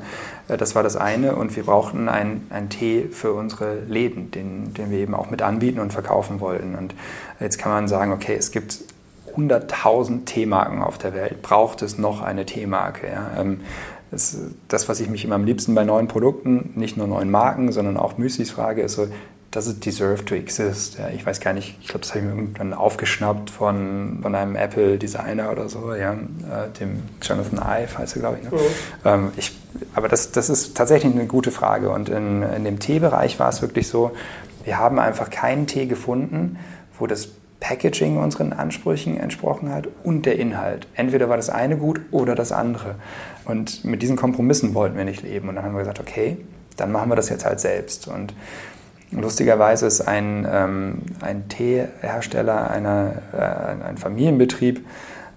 Äh, das war das eine und wir brauchten einen, einen Tee für unsere Läden, den, den wir eben auch mit anbieten und verkaufen wollten. Und jetzt kann man sagen, okay, es gibt 100.000 Teemarken auf der Welt. Braucht es noch eine Teemarke? Ja? Ähm, das, das, was ich mich immer am liebsten bei neuen Produkten, nicht nur neuen Marken, sondern auch Müslis frage, ist so, does it deserve to exist? Ja, ich weiß gar nicht, ich glaube, das habe ich mir irgendwann aufgeschnappt von, von einem Apple-Designer oder so, ja, äh, dem Jonathan Ive heißt er, glaube ich. Ne? Mhm. Ähm, ich. Aber das, das ist tatsächlich eine gute Frage. Und in, in dem Teebereich war es wirklich so, wir haben einfach keinen Tee gefunden, wo das Packaging unseren Ansprüchen entsprochen hat und der Inhalt. Entweder war das eine gut oder das andere. Und mit diesen Kompromissen wollten wir nicht leben. Und dann haben wir gesagt, okay, dann machen wir das jetzt halt selbst. Und lustigerweise ist ein, ähm, ein Teehersteller, einer, äh, ein Familienbetrieb,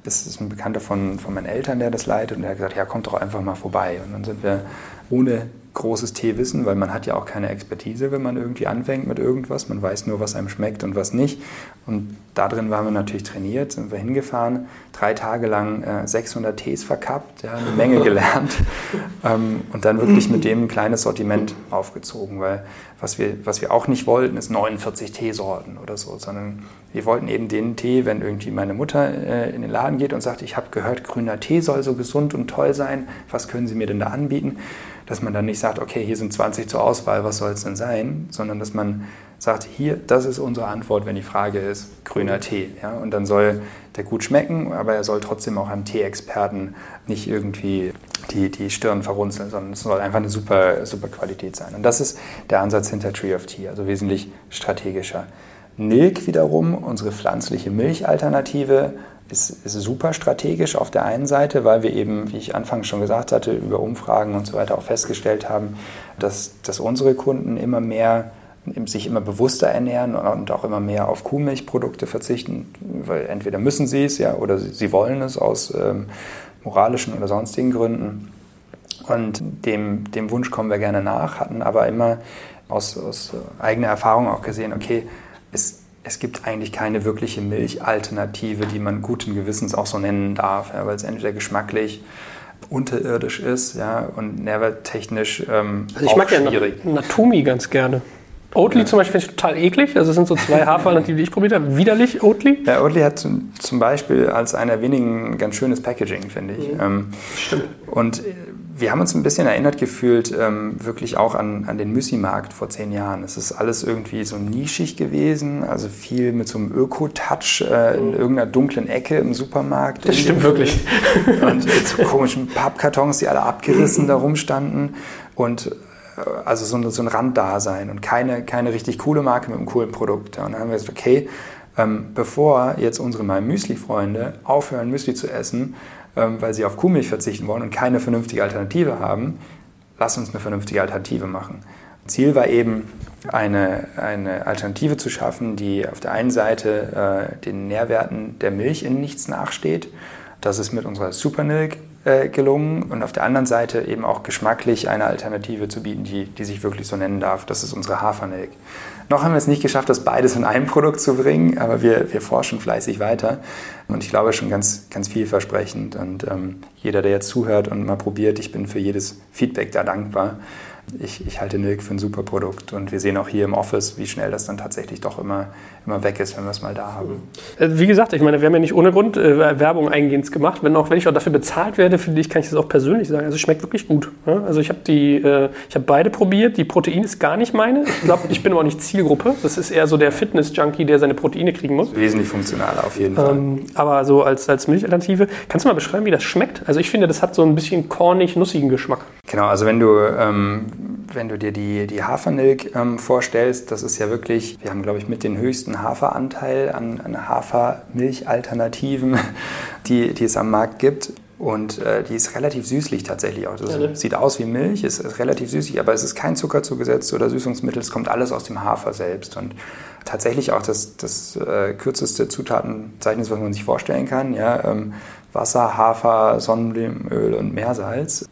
das ist ein Bekannter von, von meinen Eltern, der das leitet, und der hat gesagt, ja, kommt doch einfach mal vorbei. Und dann sind wir ohne großes Teewissen, weil man hat ja auch keine Expertise, wenn man irgendwie anfängt mit irgendwas. Man weiß nur, was einem schmeckt und was nicht. Und da drin waren wir natürlich trainiert, sind wir hingefahren, drei Tage lang äh, 600 Tees verkappt, ja, eine Menge gelernt ähm, und dann wirklich mit dem ein kleines Sortiment aufgezogen, weil was wir, was wir auch nicht wollten, ist 49 Teesorten oder so, sondern wir wollten eben den Tee, wenn irgendwie meine Mutter äh, in den Laden geht und sagt, ich habe gehört, grüner Tee soll so gesund und toll sein, was können Sie mir denn da anbieten? Dass man dann nicht sagt, okay, hier sind 20 zur Auswahl, was soll es denn sein, sondern dass man sagt, hier, das ist unsere Antwort, wenn die Frage ist, grüner Tee. Ja? Und dann soll der gut schmecken, aber er soll trotzdem auch einem Teeexperten nicht irgendwie die, die Stirn verrunzeln, sondern es soll einfach eine super, super Qualität sein. Und das ist der Ansatz hinter Tree of Tea, also wesentlich strategischer. Nilk wiederum, unsere pflanzliche Milchalternative, ist, ist super strategisch auf der einen Seite, weil wir eben, wie ich anfangs schon gesagt hatte, über Umfragen und so weiter auch festgestellt haben, dass, dass unsere Kunden immer mehr sich immer bewusster ernähren und auch immer mehr auf Kuhmilchprodukte verzichten, weil entweder müssen sie es ja oder sie wollen es aus ähm, moralischen oder sonstigen Gründen. Und dem, dem Wunsch kommen wir gerne nach, hatten aber immer aus, aus eigener Erfahrung auch gesehen, okay, es gibt eigentlich keine wirkliche Milchalternative, die man guten Gewissens auch so nennen darf, ja, weil es entweder geschmacklich unterirdisch ist ja, und nährwerttechnisch ähm, also ich mag schwierig. ja Natumi ganz gerne. Oatly ja. zum Beispiel finde ich total eklig. Also es sind so zwei Haferalternativen, die ich probiert habe. Widerlich Oatly. Ja, Oatly hat zum Beispiel als einer wenigen ganz schönes Packaging, finde ich. Mhm. Ähm, Stimmt. Und wir haben uns ein bisschen erinnert gefühlt, ähm, wirklich auch an, an den Müsli-Markt vor zehn Jahren. Es ist alles irgendwie so nischig gewesen, also viel mit so einem Öko-Touch äh, in irgendeiner dunklen Ecke im Supermarkt. Das stimmt wirklich. Und mit so komischen Pappkartons, die alle abgerissen da rumstanden. Und äh, also so, ein, so ein Randdasein und keine, keine richtig coole Marke mit einem coolen Produkt. Und dann haben wir gesagt, okay, ähm, bevor jetzt unsere My Müsli-Freunde aufhören, Müsli zu essen, weil sie auf Kuhmilch verzichten wollen und keine vernünftige Alternative haben, lass uns eine vernünftige Alternative machen. Ziel war eben, eine, eine Alternative zu schaffen, die auf der einen Seite äh, den Nährwerten der Milch in nichts nachsteht. Das ist mit unserer Supermilk äh, gelungen und auf der anderen Seite eben auch geschmacklich eine Alternative zu bieten, die, die sich wirklich so nennen darf. Das ist unsere Hafermilk. Noch haben wir es nicht geschafft, das beides in einem Produkt zu bringen, aber wir, wir forschen fleißig weiter. Und ich glaube schon ganz, ganz vielversprechend. Und ähm, jeder, der jetzt zuhört und mal probiert, ich bin für jedes Feedback da dankbar ich, ich halte Milk für ein super Produkt und wir sehen auch hier im Office, wie schnell das dann tatsächlich doch immer, immer weg ist, wenn wir es mal da haben. Äh, wie gesagt, ich meine, wir haben ja nicht ohne Grund äh, Werbung eingehend gemacht. Wenn, auch, wenn ich auch dafür bezahlt werde, finde ich, kann ich das auch persönlich sagen. Also es schmeckt wirklich gut. Ja? Also ich habe die, äh, ich habe beide probiert. Die Protein ist gar nicht meine. Ich glaube, ich bin aber auch nicht Zielgruppe. Das ist eher so der Fitness-Junkie, der seine Proteine kriegen muss. Wesentlich funktionaler auf jeden Fall. Ähm, aber so als, als Milchalternative. Kannst du mal beschreiben, wie das schmeckt? Also ich finde, das hat so ein bisschen kornig-nussigen Geschmack. Genau, also wenn du ähm, wenn du dir die, die Hafermilch ähm, vorstellst, das ist ja wirklich, wir haben, glaube ich, mit den höchsten Haferanteil an, an Hafermilchalternativen, die, die es am Markt gibt. Und äh, die ist relativ süßlich tatsächlich auch. Das ja, ne? sieht aus wie Milch, ist, ist relativ süßig, aber es ist kein Zucker zugesetzt oder Süßungsmittel, es kommt alles aus dem Hafer selbst. Und tatsächlich auch das, das äh, kürzeste Zutatenzeichnis, was man sich vorstellen kann. Ja, ähm, Wasser, Hafer, Sonnenblumenöl und Meersalz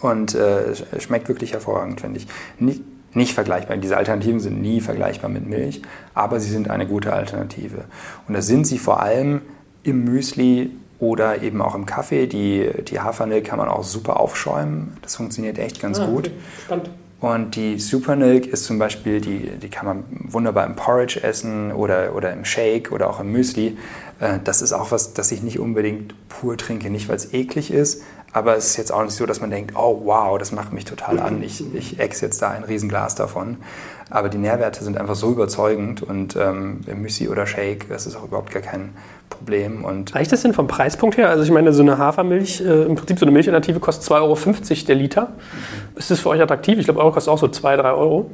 und äh, schmeckt wirklich hervorragend, finde ich. Nicht, nicht vergleichbar. Diese Alternativen sind nie vergleichbar mit Milch, aber sie sind eine gute Alternative. Und das sind sie vor allem im Müsli oder eben auch im Kaffee. Die, die Hafermilch kann man auch super aufschäumen. Das funktioniert echt ganz ah, gut. Okay. Und die Supernilk ist zum Beispiel, die, die kann man wunderbar im Porridge essen oder, oder im Shake oder auch im Müsli. Äh, das ist auch was, das ich nicht unbedingt pur trinke. Nicht, weil es eklig ist, aber es ist jetzt auch nicht so, dass man denkt, oh wow, das macht mich total an, ich, ich ex jetzt da ein Riesenglas davon. Aber die Nährwerte sind einfach so überzeugend und ähm, Müsli oder Shake, das ist auch überhaupt gar kein Problem. Und Reicht das denn vom Preispunkt her? Also ich meine, so eine Hafermilch, äh, im Prinzip so eine Milchalternative kostet 2,50 Euro der Liter. Mhm. Ist das für euch attraktiv? Ich glaube, euro kostet auch so 2, 3 Euro.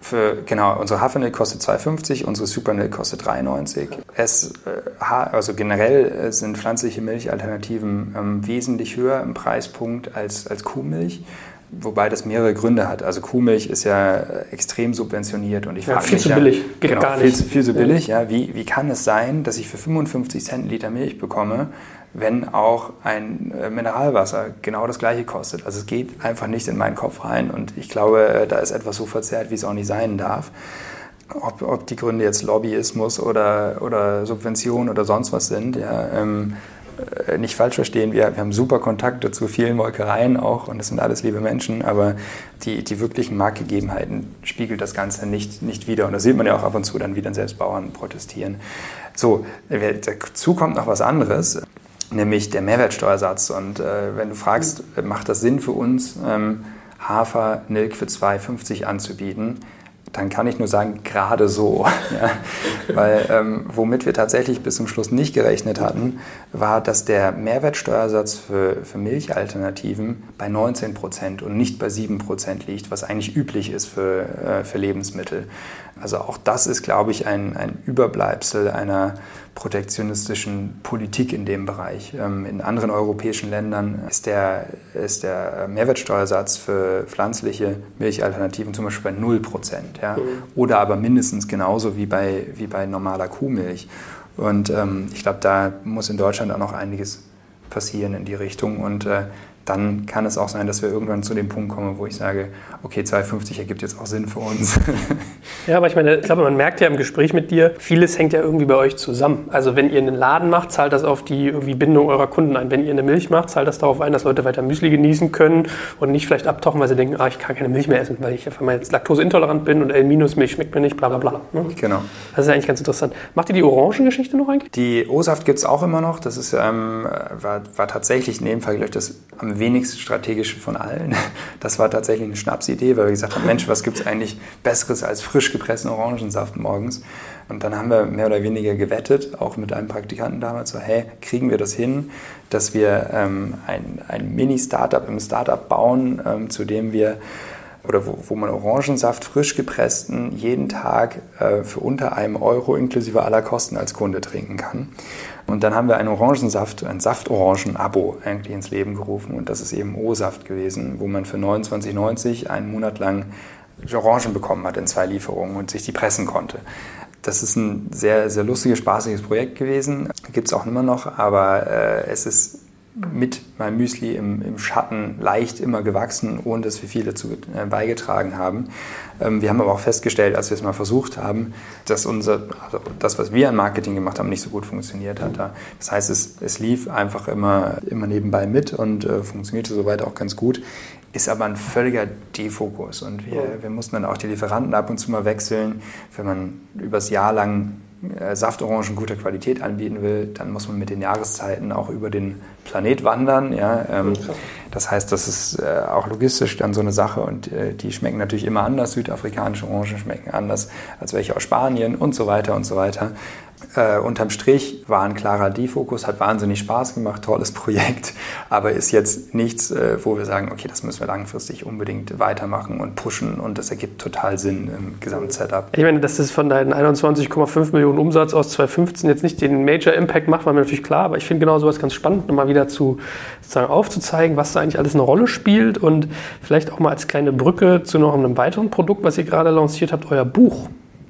Für, genau, unsere Hafermilch kostet 2,50, unsere Supermilch kostet 3,90. Es, äh, also generell äh, sind pflanzliche Milchalternativen ähm, wesentlich höher im Preispunkt als, als Kuhmilch. Wobei das mehrere Gründe hat. Also Kuhmilch ist ja äh, extrem subventioniert und ich ja, viel zu billig, geht genau, gar nicht. Viel, viel zu billig, ja. ja. Wie, wie kann es sein, dass ich für 55 Cent Liter Milch bekomme, wenn auch ein äh, Mineralwasser genau das gleiche kostet. Also es geht einfach nicht in meinen Kopf rein und ich glaube, äh, da ist etwas so verzerrt, wie es auch nicht sein darf. Ob, ob die Gründe jetzt Lobbyismus oder, oder Subvention oder sonst was sind, ja, ähm, äh, nicht falsch verstehen, wir, wir haben super Kontakte zu vielen Molkereien auch und das sind alles liebe Menschen, aber die, die wirklichen Marktgegebenheiten spiegelt das Ganze nicht, nicht wieder. Und da sieht man ja auch ab und zu dann, wie dann selbst Bauern protestieren. So, dazu kommt noch was anderes nämlich der Mehrwertsteuersatz. Und äh, wenn du fragst, macht das Sinn für uns, ähm, Hafer, Milk für 2,50 anzubieten, dann kann ich nur sagen, gerade so. ja. Weil ähm, womit wir tatsächlich bis zum Schluss nicht gerechnet hatten, war, dass der Mehrwertsteuersatz für, für Milchalternativen bei 19 Prozent und nicht bei 7 Prozent liegt, was eigentlich üblich ist für, äh, für Lebensmittel. Also auch das ist, glaube ich, ein, ein Überbleibsel einer protektionistischen Politik in dem Bereich. Ähm, in anderen europäischen Ländern ist der, ist der Mehrwertsteuersatz für pflanzliche Milchalternativen zum Beispiel bei 0 Prozent. Ja? Mhm. Oder aber mindestens genauso wie bei, wie bei normaler Kuhmilch. Und ähm, ich glaube, da muss in Deutschland auch noch einiges passieren in die Richtung. Und äh, dann kann es auch sein, dass wir irgendwann zu dem Punkt kommen, wo ich sage, okay, 2,50 ergibt jetzt auch Sinn für uns. ja, aber ich meine, ich glaube, man merkt ja im Gespräch mit dir, vieles hängt ja irgendwie bei euch zusammen. Also wenn ihr einen Laden macht, zahlt das auf die irgendwie Bindung eurer Kunden ein. Wenn ihr eine Milch macht, zahlt das darauf ein, dass Leute weiter Müsli genießen können und nicht vielleicht abtauchen, weil sie denken, ah, ich kann keine Milch mehr essen, weil ich auf einmal jetzt laktoseintolerant bin und L-Milch schmeckt mir nicht, bla bla bla. Ne? Genau. Das ist eigentlich ganz interessant. Macht ihr die Orangengeschichte noch eigentlich? Die O-Saft gibt es auch immer noch. Das ist, ähm, war, war tatsächlich in dem Fall, glaube ich, das am wenigsten strategische von allen. Das war tatsächlich eine Schnapsidee, weil wir gesagt haben, Mensch, was gibt es eigentlich Besseres als frisch gepressten Orangensaft morgens? Und dann haben wir mehr oder weniger gewettet, auch mit einem Praktikanten damals, so, hey, kriegen wir das hin, dass wir ähm, ein, ein Mini-Startup im Startup bauen, ähm, zu dem wir oder wo, wo man Orangensaft frisch gepressten jeden Tag äh, für unter einem Euro inklusive aller Kosten als Kunde trinken kann. Und dann haben wir einen Orangensaft, ein Saftorangen-Abo eigentlich ins Leben gerufen und das ist eben O-Saft gewesen, wo man für 29,90 einen Monat lang Orangen bekommen hat in zwei Lieferungen und sich die pressen konnte. Das ist ein sehr, sehr lustiges, spaßiges Projekt gewesen. Gibt es auch immer noch, aber äh, es ist mit meinem Müsli im, im, Schatten leicht immer gewachsen, ohne dass wir viel dazu äh, beigetragen haben. Ähm, wir haben aber auch festgestellt, als wir es mal versucht haben, dass unser, also das, was wir an Marketing gemacht haben, nicht so gut funktioniert hat. Das heißt, es, es lief einfach immer, immer nebenbei mit und äh, funktionierte soweit auch ganz gut ist aber ein völliger Defokus. Und wir, wir mussten dann auch die Lieferanten ab und zu mal wechseln. Wenn man übers Jahr lang Saftorangen guter Qualität anbieten will, dann muss man mit den Jahreszeiten auch über den Planet wandern. Ja, ähm, das heißt, das ist äh, auch logistisch dann so eine Sache und äh, die schmecken natürlich immer anders. Südafrikanische Orangen schmecken anders als welche aus Spanien und so weiter und so weiter. Äh, unterm Strich war ein klarer Defokus, hat wahnsinnig Spaß gemacht, tolles Projekt, aber ist jetzt nichts, äh, wo wir sagen, okay, das müssen wir langfristig unbedingt weitermachen und pushen und das ergibt total Sinn im Gesamtsetup. Ich meine, dass das von deinen 21,5 Millionen Umsatz aus 2015 jetzt nicht den Major Impact macht, war mir natürlich klar, aber ich finde genau sowas ganz spannend, nochmal wieder zu sozusagen aufzuzeigen, was da eigentlich alles eine Rolle spielt und vielleicht auch mal als kleine Brücke zu noch einem weiteren Produkt, was ihr gerade lanciert habt, euer Buch.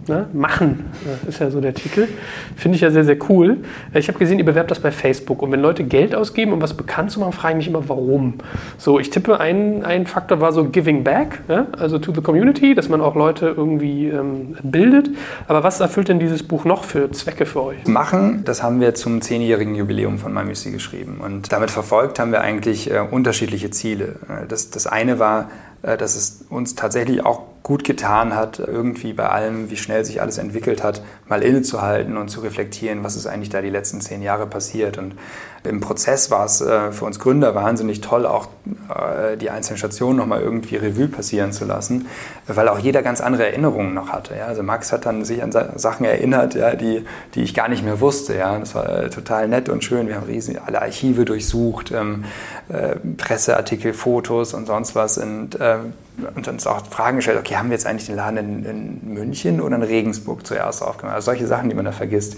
Ne? Machen ist ja so der Titel. Finde ich ja sehr, sehr cool. Ich habe gesehen, ihr bewerbt das bei Facebook. Und wenn Leute Geld ausgeben, um was bekannt zu machen, frage ich mich immer, warum. So, ich tippe, ein, ein Faktor war so Giving Back, ja? also to the Community, dass man auch Leute irgendwie ähm, bildet. Aber was erfüllt denn dieses Buch noch für Zwecke für euch? Machen, das haben wir zum zehnjährigen Jubiläum von MyMüsli geschrieben. Und damit verfolgt haben wir eigentlich äh, unterschiedliche Ziele. Das, das eine war, äh, dass es uns tatsächlich auch gut getan hat, irgendwie bei allem, wie schnell sich alles entwickelt hat, mal innezuhalten und zu reflektieren, was ist eigentlich da die letzten zehn Jahre passiert. Und im Prozess war es äh, für uns Gründer wahnsinnig toll, auch äh, die einzelnen Stationen nochmal irgendwie Revue passieren zu lassen, weil auch jeder ganz andere Erinnerungen noch hatte. Also Max hat dann sich an Sachen erinnert, die, die ich gar nicht mehr wusste. Das war total nett und schön. Wir haben riesen alle Archive durchsucht, ähm, Presseartikel, Fotos und sonst was. Und ähm, und uns auch Fragen gestellt, okay, haben wir jetzt eigentlich den Laden in, in München oder in Regensburg zuerst aufgemacht? Also solche Sachen, die man da vergisst.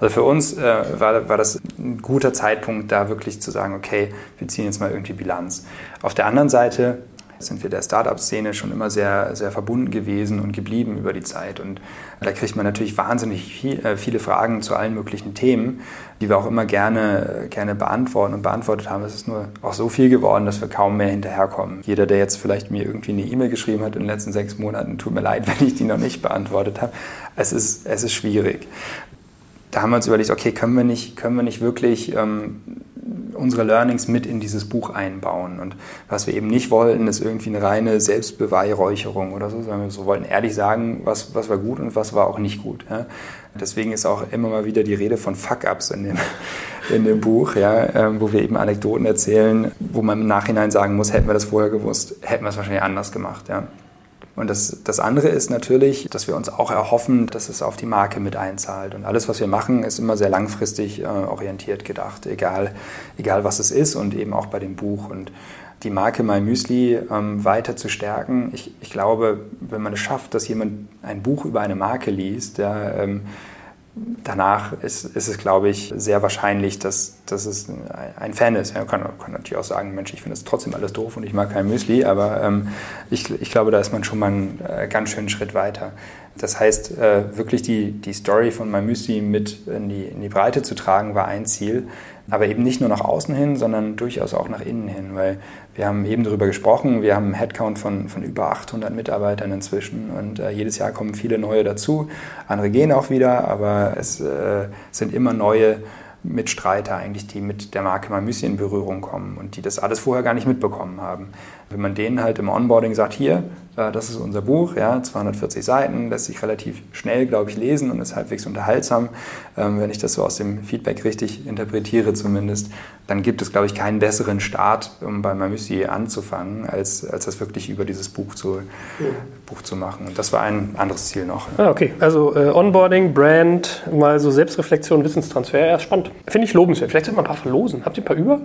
Also für uns äh, war, war das ein guter Zeitpunkt, da wirklich zu sagen, okay, wir ziehen jetzt mal irgendwie Bilanz. Auf der anderen Seite sind wir der Startup-Szene schon immer sehr, sehr verbunden gewesen und geblieben über die Zeit. Und da kriegt man natürlich wahnsinnig äh, viele Fragen zu allen möglichen Themen, die wir auch immer gerne, gerne beantworten und beantwortet haben. Es ist nur auch so viel geworden, dass wir kaum mehr hinterherkommen. Jeder, der jetzt vielleicht mir irgendwie eine E-Mail geschrieben hat in den letzten sechs Monaten, tut mir leid, wenn ich die noch nicht beantwortet habe. Es ist, es ist schwierig. Da haben wir uns überlegt, okay, können wir nicht, können wir nicht wirklich ähm, unsere Learnings mit in dieses Buch einbauen. Und was wir eben nicht wollten, ist irgendwie eine reine Selbstbeweihräucherung oder so, sondern wir so wollten ehrlich sagen, was, was war gut und was war auch nicht gut. Ja. Deswegen ist auch immer mal wieder die Rede von Fuck-Ups in dem, in dem Buch, ja, ähm, wo wir eben Anekdoten erzählen, wo man im Nachhinein sagen muss, hätten wir das vorher gewusst, hätten wir es wahrscheinlich anders gemacht. Ja. Und das, das andere ist natürlich, dass wir uns auch erhoffen, dass es auf die Marke mit einzahlt. Und alles, was wir machen, ist immer sehr langfristig äh, orientiert gedacht, egal, egal was es ist und eben auch bei dem Buch. Und die Marke My Müsli ähm, weiter zu stärken, ich, ich glaube, wenn man es schafft, dass jemand ein Buch über eine Marke liest, der, ähm, danach ist, ist es, glaube ich, sehr wahrscheinlich, dass, dass es ein Fan ist. Man kann, kann natürlich auch sagen, Mensch, ich finde es trotzdem alles doof und ich mag kein Müsli, aber ähm, ich, ich glaube, da ist man schon mal einen äh, ganz schönen Schritt weiter. Das heißt, äh, wirklich die, die Story von My Müsli mit in die, in die Breite zu tragen, war ein Ziel. Aber eben nicht nur nach außen hin, sondern durchaus auch nach innen hin, weil wir haben eben darüber gesprochen, wir haben einen Headcount von, von über 800 Mitarbeitern inzwischen und äh, jedes Jahr kommen viele neue dazu. Andere gehen auch wieder, aber es äh, sind immer neue Mitstreiter eigentlich, die mit der Marke Mamüsi in Berührung kommen und die das alles vorher gar nicht mitbekommen haben. Wenn man denen halt im Onboarding sagt, hier, äh, das ist unser Buch, ja, 240 Seiten, lässt sich relativ schnell, glaube ich, lesen und ist halbwegs unterhaltsam, ähm, wenn ich das so aus dem Feedback richtig interpretiere zumindest, dann gibt es, glaube ich, keinen besseren Start, um bei Mamüsi anzufangen, als, als das wirklich über dieses Buch zu, ja. Buch zu machen. Und das war ein anderes Ziel noch. Ah, okay, also äh, Onboarding, Brand, mal so Selbstreflexion, Wissenstransfer, ja, spannend. Finde ich lobenswert. Vielleicht sollte man ein paar verlosen. Habt ihr ein paar über?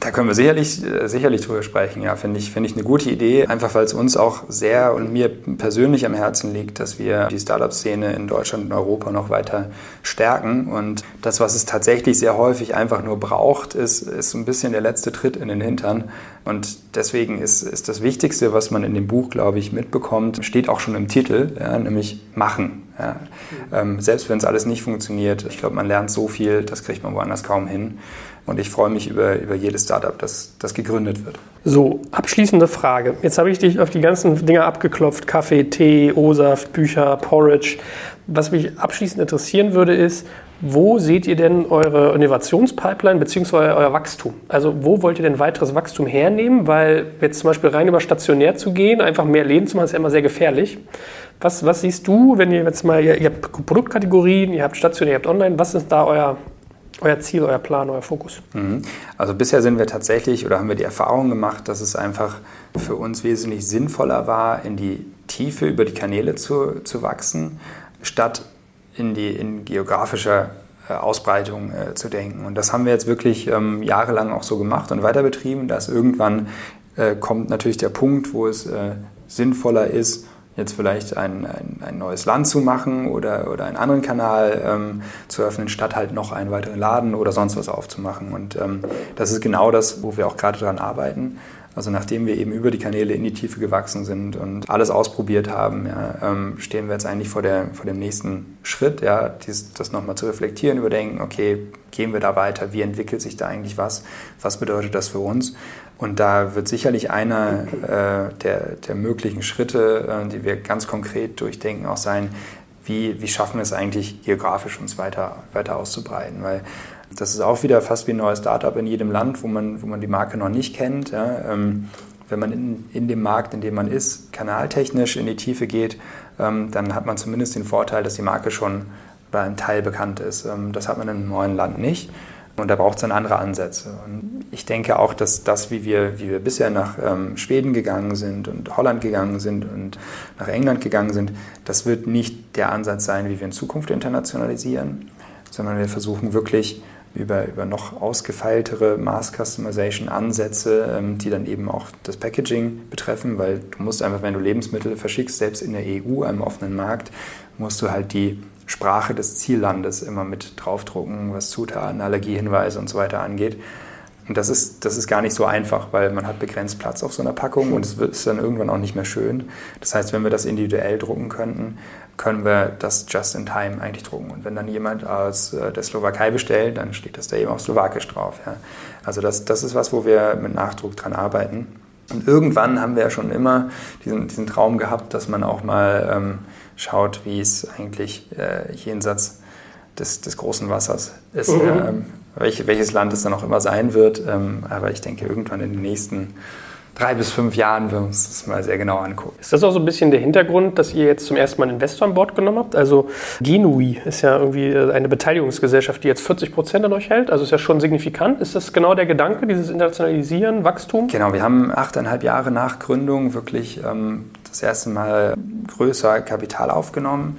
Da können wir sicherlich, äh, sicherlich drüber sprechen. Ja, finde ich, finde ich eine gute Idee. Einfach weil es uns auch sehr und mir persönlich am Herzen liegt, dass wir die Startup-Szene in Deutschland und Europa noch weiter stärken. Und das, was es tatsächlich sehr häufig einfach nur braucht, ist, ist so ein bisschen der letzte Tritt in den Hintern. Und deswegen ist, ist das Wichtigste, was man in dem Buch, glaube ich, mitbekommt, steht auch schon im Titel, ja, nämlich machen. Ja. Ähm, selbst wenn es alles nicht funktioniert, ich glaube, man lernt so viel, das kriegt man woanders kaum hin. Und ich freue mich über, über jedes Startup, das, das gegründet wird. So, abschließende Frage. Jetzt habe ich dich auf die ganzen Dinge abgeklopft. Kaffee, Tee, O-Saft, Bücher, Porridge. Was mich abschließend interessieren würde, ist, wo seht ihr denn eure Innovationspipeline bzw. euer Wachstum? Also wo wollt ihr denn weiteres Wachstum hernehmen? Weil jetzt zum Beispiel rein über stationär zu gehen, einfach mehr Läden zu machen, ist ja immer sehr gefährlich. Was, was siehst du, wenn ihr jetzt mal, ihr, ihr habt Produktkategorien, ihr habt stationär, ihr habt online, was ist da euer euer Ziel, euer Plan, euer Fokus? Mhm. Also bisher sind wir tatsächlich oder haben wir die Erfahrung gemacht, dass es einfach für uns wesentlich sinnvoller war, in die Tiefe über die Kanäle zu, zu wachsen, statt in die in geografischer äh, Ausbreitung äh, zu denken. Und das haben wir jetzt wirklich ähm, jahrelang auch so gemacht und weiter betrieben, dass irgendwann äh, kommt natürlich der Punkt, wo es äh, sinnvoller ist, jetzt vielleicht ein, ein, ein, neues Land zu machen oder, oder einen anderen Kanal ähm, zu öffnen, statt halt noch einen weiteren Laden oder sonst was aufzumachen. Und ähm, das ist genau das, wo wir auch gerade daran arbeiten. Also nachdem wir eben über die Kanäle in die Tiefe gewachsen sind und alles ausprobiert haben, ja, ähm, stehen wir jetzt eigentlich vor, der, vor dem nächsten Schritt, ja, dies, das nochmal zu reflektieren, überdenken, okay, gehen wir da weiter, wie entwickelt sich da eigentlich was, was bedeutet das für uns? Und da wird sicherlich einer äh, der, der möglichen Schritte, äh, die wir ganz konkret durchdenken, auch sein, wie, wie schaffen wir es eigentlich geografisch uns weiter, weiter auszubreiten. Weil das ist auch wieder fast wie ein neues Startup in jedem Land, wo man, wo man die Marke noch nicht kennt. Ja. Ähm, wenn man in, in dem Markt, in dem man ist, kanaltechnisch in die Tiefe geht, ähm, dann hat man zumindest den Vorteil, dass die Marke schon bei einem Teil bekannt ist. Ähm, das hat man in einem neuen Land nicht. Und da braucht es dann andere Ansätze. Und ich denke auch, dass das, wie wir, wie wir bisher nach ähm, Schweden gegangen sind und Holland gegangen sind und nach England gegangen sind, das wird nicht der Ansatz sein, wie wir in Zukunft internationalisieren, sondern wir versuchen wirklich über, über noch ausgefeiltere Mass Customization Ansätze, ähm, die dann eben auch das Packaging betreffen, weil du musst einfach, wenn du Lebensmittel verschickst, selbst in der EU, einem offenen Markt, musst du halt die Sprache des Ziellandes immer mit draufdrucken, was Zutaten, Allergiehinweise und so weiter angeht. Und das ist, das ist gar nicht so einfach, weil man hat begrenzt Platz auf so einer Packung und es ist dann irgendwann auch nicht mehr schön. Das heißt, wenn wir das individuell drucken könnten, können wir das just in time eigentlich drucken. Und wenn dann jemand aus äh, der Slowakei bestellt, dann steht das da eben auf Slowakisch drauf. Ja. Also das, das ist was, wo wir mit Nachdruck dran arbeiten. Und irgendwann haben wir ja schon immer diesen, diesen Traum gehabt, dass man auch mal ähm, schaut, wie es eigentlich äh, jenseits des, des, großen Wassers ist. Mhm. Ähm, welch, welches Land es dann auch immer sein wird. Ähm, aber ich denke, irgendwann in den nächsten drei bis fünf Jahren wir uns das mal sehr genau angucken. Ist das auch so ein bisschen der Hintergrund, dass ihr jetzt zum ersten Mal einen Investor an Bord genommen habt? Also Genui ist ja irgendwie äh, eine Beteiligungsgesellschaft, die jetzt 40 Prozent an euch hält. Also ist ja schon signifikant. Ist das genau der Gedanke, dieses Internationalisieren, Wachstum? Genau, wir haben achteinhalb Jahre nach Gründung wirklich ähm, das erste Mal größer Kapital aufgenommen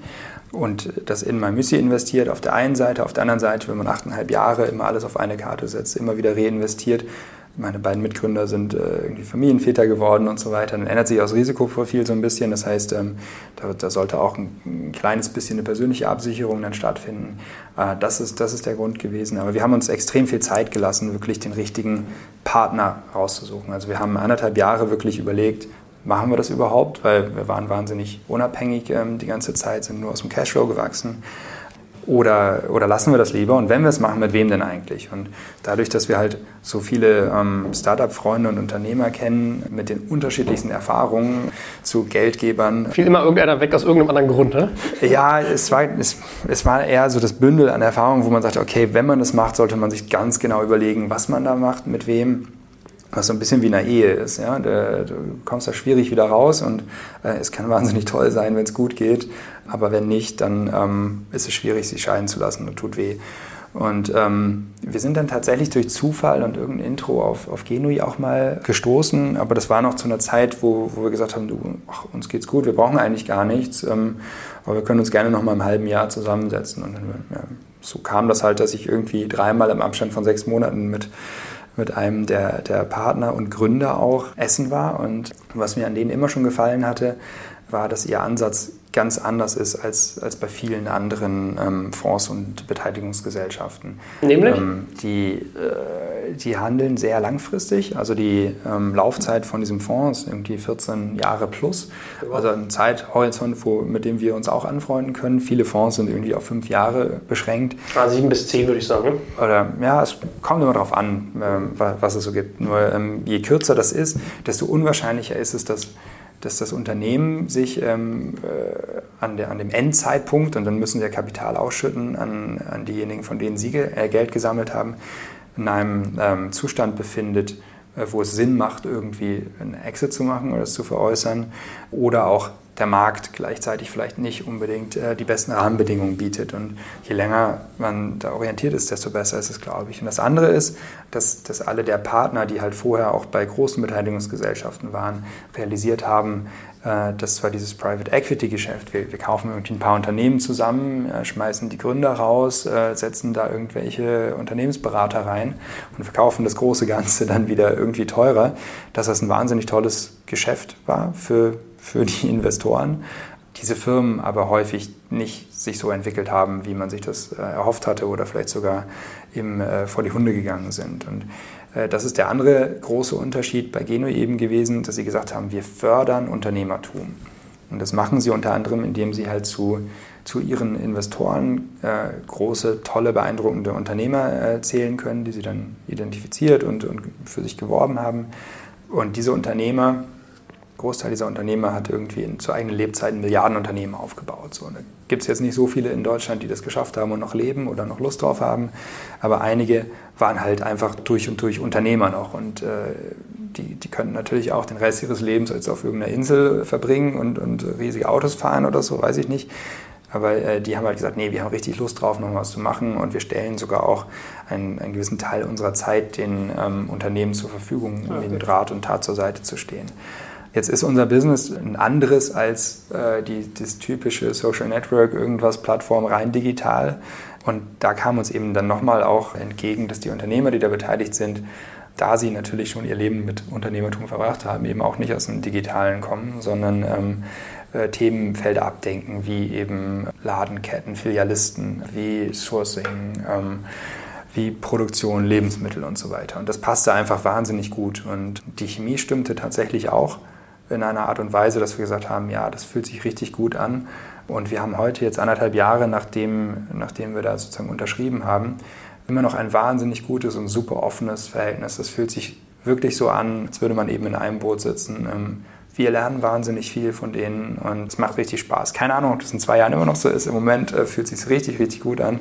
und das in MyMüsli investiert auf der einen Seite, auf der anderen Seite, wenn man achteinhalb Jahre immer alles auf eine Karte setzt, immer wieder reinvestiert. Meine beiden Mitgründer sind äh, irgendwie Familienväter geworden und so weiter. Dann ändert sich auch das Risikoprofil so ein bisschen. Das heißt, ähm, da, da, sollte auch ein, ein, kleines bisschen eine persönliche Absicherung dann stattfinden. Äh, das, ist, das ist der Grund gewesen. Aber wir haben uns extrem viel Zeit gelassen, wirklich den richtigen Partner rauszusuchen. Also wir haben anderthalb Jahre wirklich überlegt, machen wir das überhaupt? Weil wir waren wahnsinnig unabhängig ähm, die ganze Zeit, sind nur aus dem Cashflow gewachsen. Oder, oder lassen wir das lieber? Und wenn wir es machen, mit wem denn eigentlich? Und dadurch, dass wir halt so viele ähm, Startup-Freunde und Unternehmer kennen mit den unterschiedlichsten Erfahrungen zu Geldgebern. Fiel immer irgendeiner weg aus irgendeinem anderen Grund, ne? Ja, es war, es, es war eher so das Bündel an Erfahrungen, wo man sagt, okay, wenn man das macht, sollte man sich ganz genau überlegen, was man da macht, mit wem was so ein bisschen wie eine Ehe ist. Ja? Du, kommst da schwierig wieder raus und äh, es kann wahnsinnig toll sein, wenn es gut geht, aber wenn nicht, dann ähm, ist es schwierig, sich scheiden zu lassen und tut weh. Und ähm, wir sind dann tatsächlich durch Zufall und irgendein Intro auf, auf Genui auch mal gestoßen, aber das war noch zu einer Zeit, wo, wo wir gesagt haben, du, ach, uns geht's gut, wir brauchen eigentlich gar nichts, ähm, aber wir können uns gerne noch mal im halben Jahr zusammensetzen. Und dann, ja, so kam das halt, dass ich irgendwie dreimal im Abstand von sechs Monaten mit mit einem der, der Partner und Gründer auch essen war. Und was mir an denen immer schon gefallen hatte, war, dass ihr Ansatz ganz anders ist als, als bei vielen anderen ähm, Fonds und Beteiligungsgesellschaften. Nämlich? Ähm, die, äh, die handeln sehr langfristig. Also die ähm, Laufzeit von diesem Fonds ist irgendwie 14 Jahre plus. Also ein Zeithorizont, wo, mit dem wir uns auch anfreunden können. Viele Fonds sind irgendwie auf fünf Jahre beschränkt. Ah, sieben bis zehn würde ich sagen. Oder ja, es kommt immer darauf an, ähm, was es so gibt. Nur ähm, je kürzer das ist, desto unwahrscheinlicher ist es, dass dass das Unternehmen sich ähm, äh, an, der, an, dem Endzeitpunkt, und dann müssen sie ja Kapital ausschütten an, an diejenigen, von denen sie ge äh, Geld gesammelt haben, in einem ähm, Zustand befindet, äh, wo es Sinn macht, irgendwie einen Exit zu machen oder es zu veräußern. Oder auch der Markt gleichzeitig vielleicht nicht unbedingt äh, die besten Rahmenbedingungen bietet. Und je länger man da orientiert ist, desto besser ist es, glaube ich. Und das andere ist, dass, dass alle der Partner, die halt vorher auch bei großen Beteiligungsgesellschaften waren, realisiert haben, äh, dass zwar dieses Private Equity Geschäft, wir, wir kaufen irgendwie ein paar Unternehmen zusammen, äh, schmeißen die Gründer raus, äh, setzen da irgendwelche Unternehmensberater rein und verkaufen das große Ganze dann wieder irgendwie teurer, dass das ein wahnsinnig tolles Geschäft war für für die Investoren. Diese Firmen aber häufig nicht sich so entwickelt haben, wie man sich das äh, erhofft hatte oder vielleicht sogar eben äh, vor die Hunde gegangen sind. Und äh, das ist der andere große Unterschied bei Geno eben gewesen, dass sie gesagt haben, wir fördern Unternehmertum. Und das machen sie unter anderem, indem sie halt zu, zu ihren Investoren äh, große, tolle, beeindruckende Unternehmer äh, zählen können, die sie dann identifiziert und, und für sich geworben haben. Und diese Unternehmer Großteil dieser Unternehmer hat irgendwie in, zu eigenen Lebzeiten Milliardenunternehmen aufgebaut. So, da gibt es jetzt nicht so viele in Deutschland, die das geschafft haben und noch leben oder noch Lust drauf haben, aber einige waren halt einfach durch und durch Unternehmer noch und äh, die, die könnten natürlich auch den Rest ihres Lebens jetzt auf irgendeiner Insel verbringen und, und riesige Autos fahren oder so, weiß ich nicht. Aber äh, die haben halt gesagt, nee, wir haben richtig Lust drauf, noch was zu machen und wir stellen sogar auch einen, einen gewissen Teil unserer Zeit den ähm, Unternehmen zur Verfügung, um okay. mit Rat und Tat zur Seite zu stehen. Jetzt ist unser Business ein anderes als äh, die, das typische Social Network, irgendwas Plattform rein digital. Und da kam uns eben dann nochmal auch entgegen, dass die Unternehmer, die da beteiligt sind, da sie natürlich schon ihr Leben mit Unternehmertum verbracht haben, eben auch nicht aus dem Digitalen kommen, sondern ähm, äh, Themenfelder abdenken, wie eben Ladenketten, Filialisten, wie Sourcing, ähm, wie Produktion, Lebensmittel und so weiter. Und das passte einfach wahnsinnig gut. Und die Chemie stimmte tatsächlich auch in einer Art und Weise, dass wir gesagt haben, ja, das fühlt sich richtig gut an. Und wir haben heute jetzt anderthalb Jahre, nachdem, nachdem wir da sozusagen unterschrieben haben, immer noch ein wahnsinnig gutes und super offenes Verhältnis. Das fühlt sich wirklich so an, als würde man eben in einem Boot sitzen. Ähm, wir lernen wahnsinnig viel von denen und es macht richtig Spaß. Keine Ahnung, ob das in zwei Jahren immer noch so ist. Im Moment äh, fühlt es sich richtig, richtig gut an.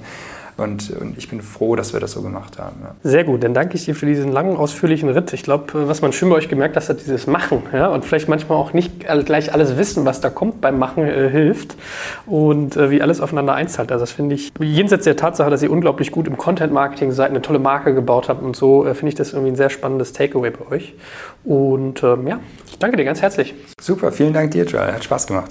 Und, und, ich bin froh, dass wir das so gemacht haben. Ja. Sehr gut, dann danke ich dir für diesen langen, ausführlichen Ritt. Ich glaube, was man schön bei euch gemerkt hat, ist dieses Machen. Ja? Und vielleicht manchmal auch nicht gleich alles wissen, was da kommt beim Machen, äh, hilft. Und äh, wie alles aufeinander einzahlt. Also das finde ich, jenseits der Tatsache, dass ihr unglaublich gut im Content-Marketing seid, eine tolle Marke gebaut habt und so, äh, finde ich das irgendwie ein sehr spannendes Takeaway bei euch. Und ähm, ja, ich danke dir ganz herzlich. Super, vielen Dank dir, Joel. Hat Spaß gemacht.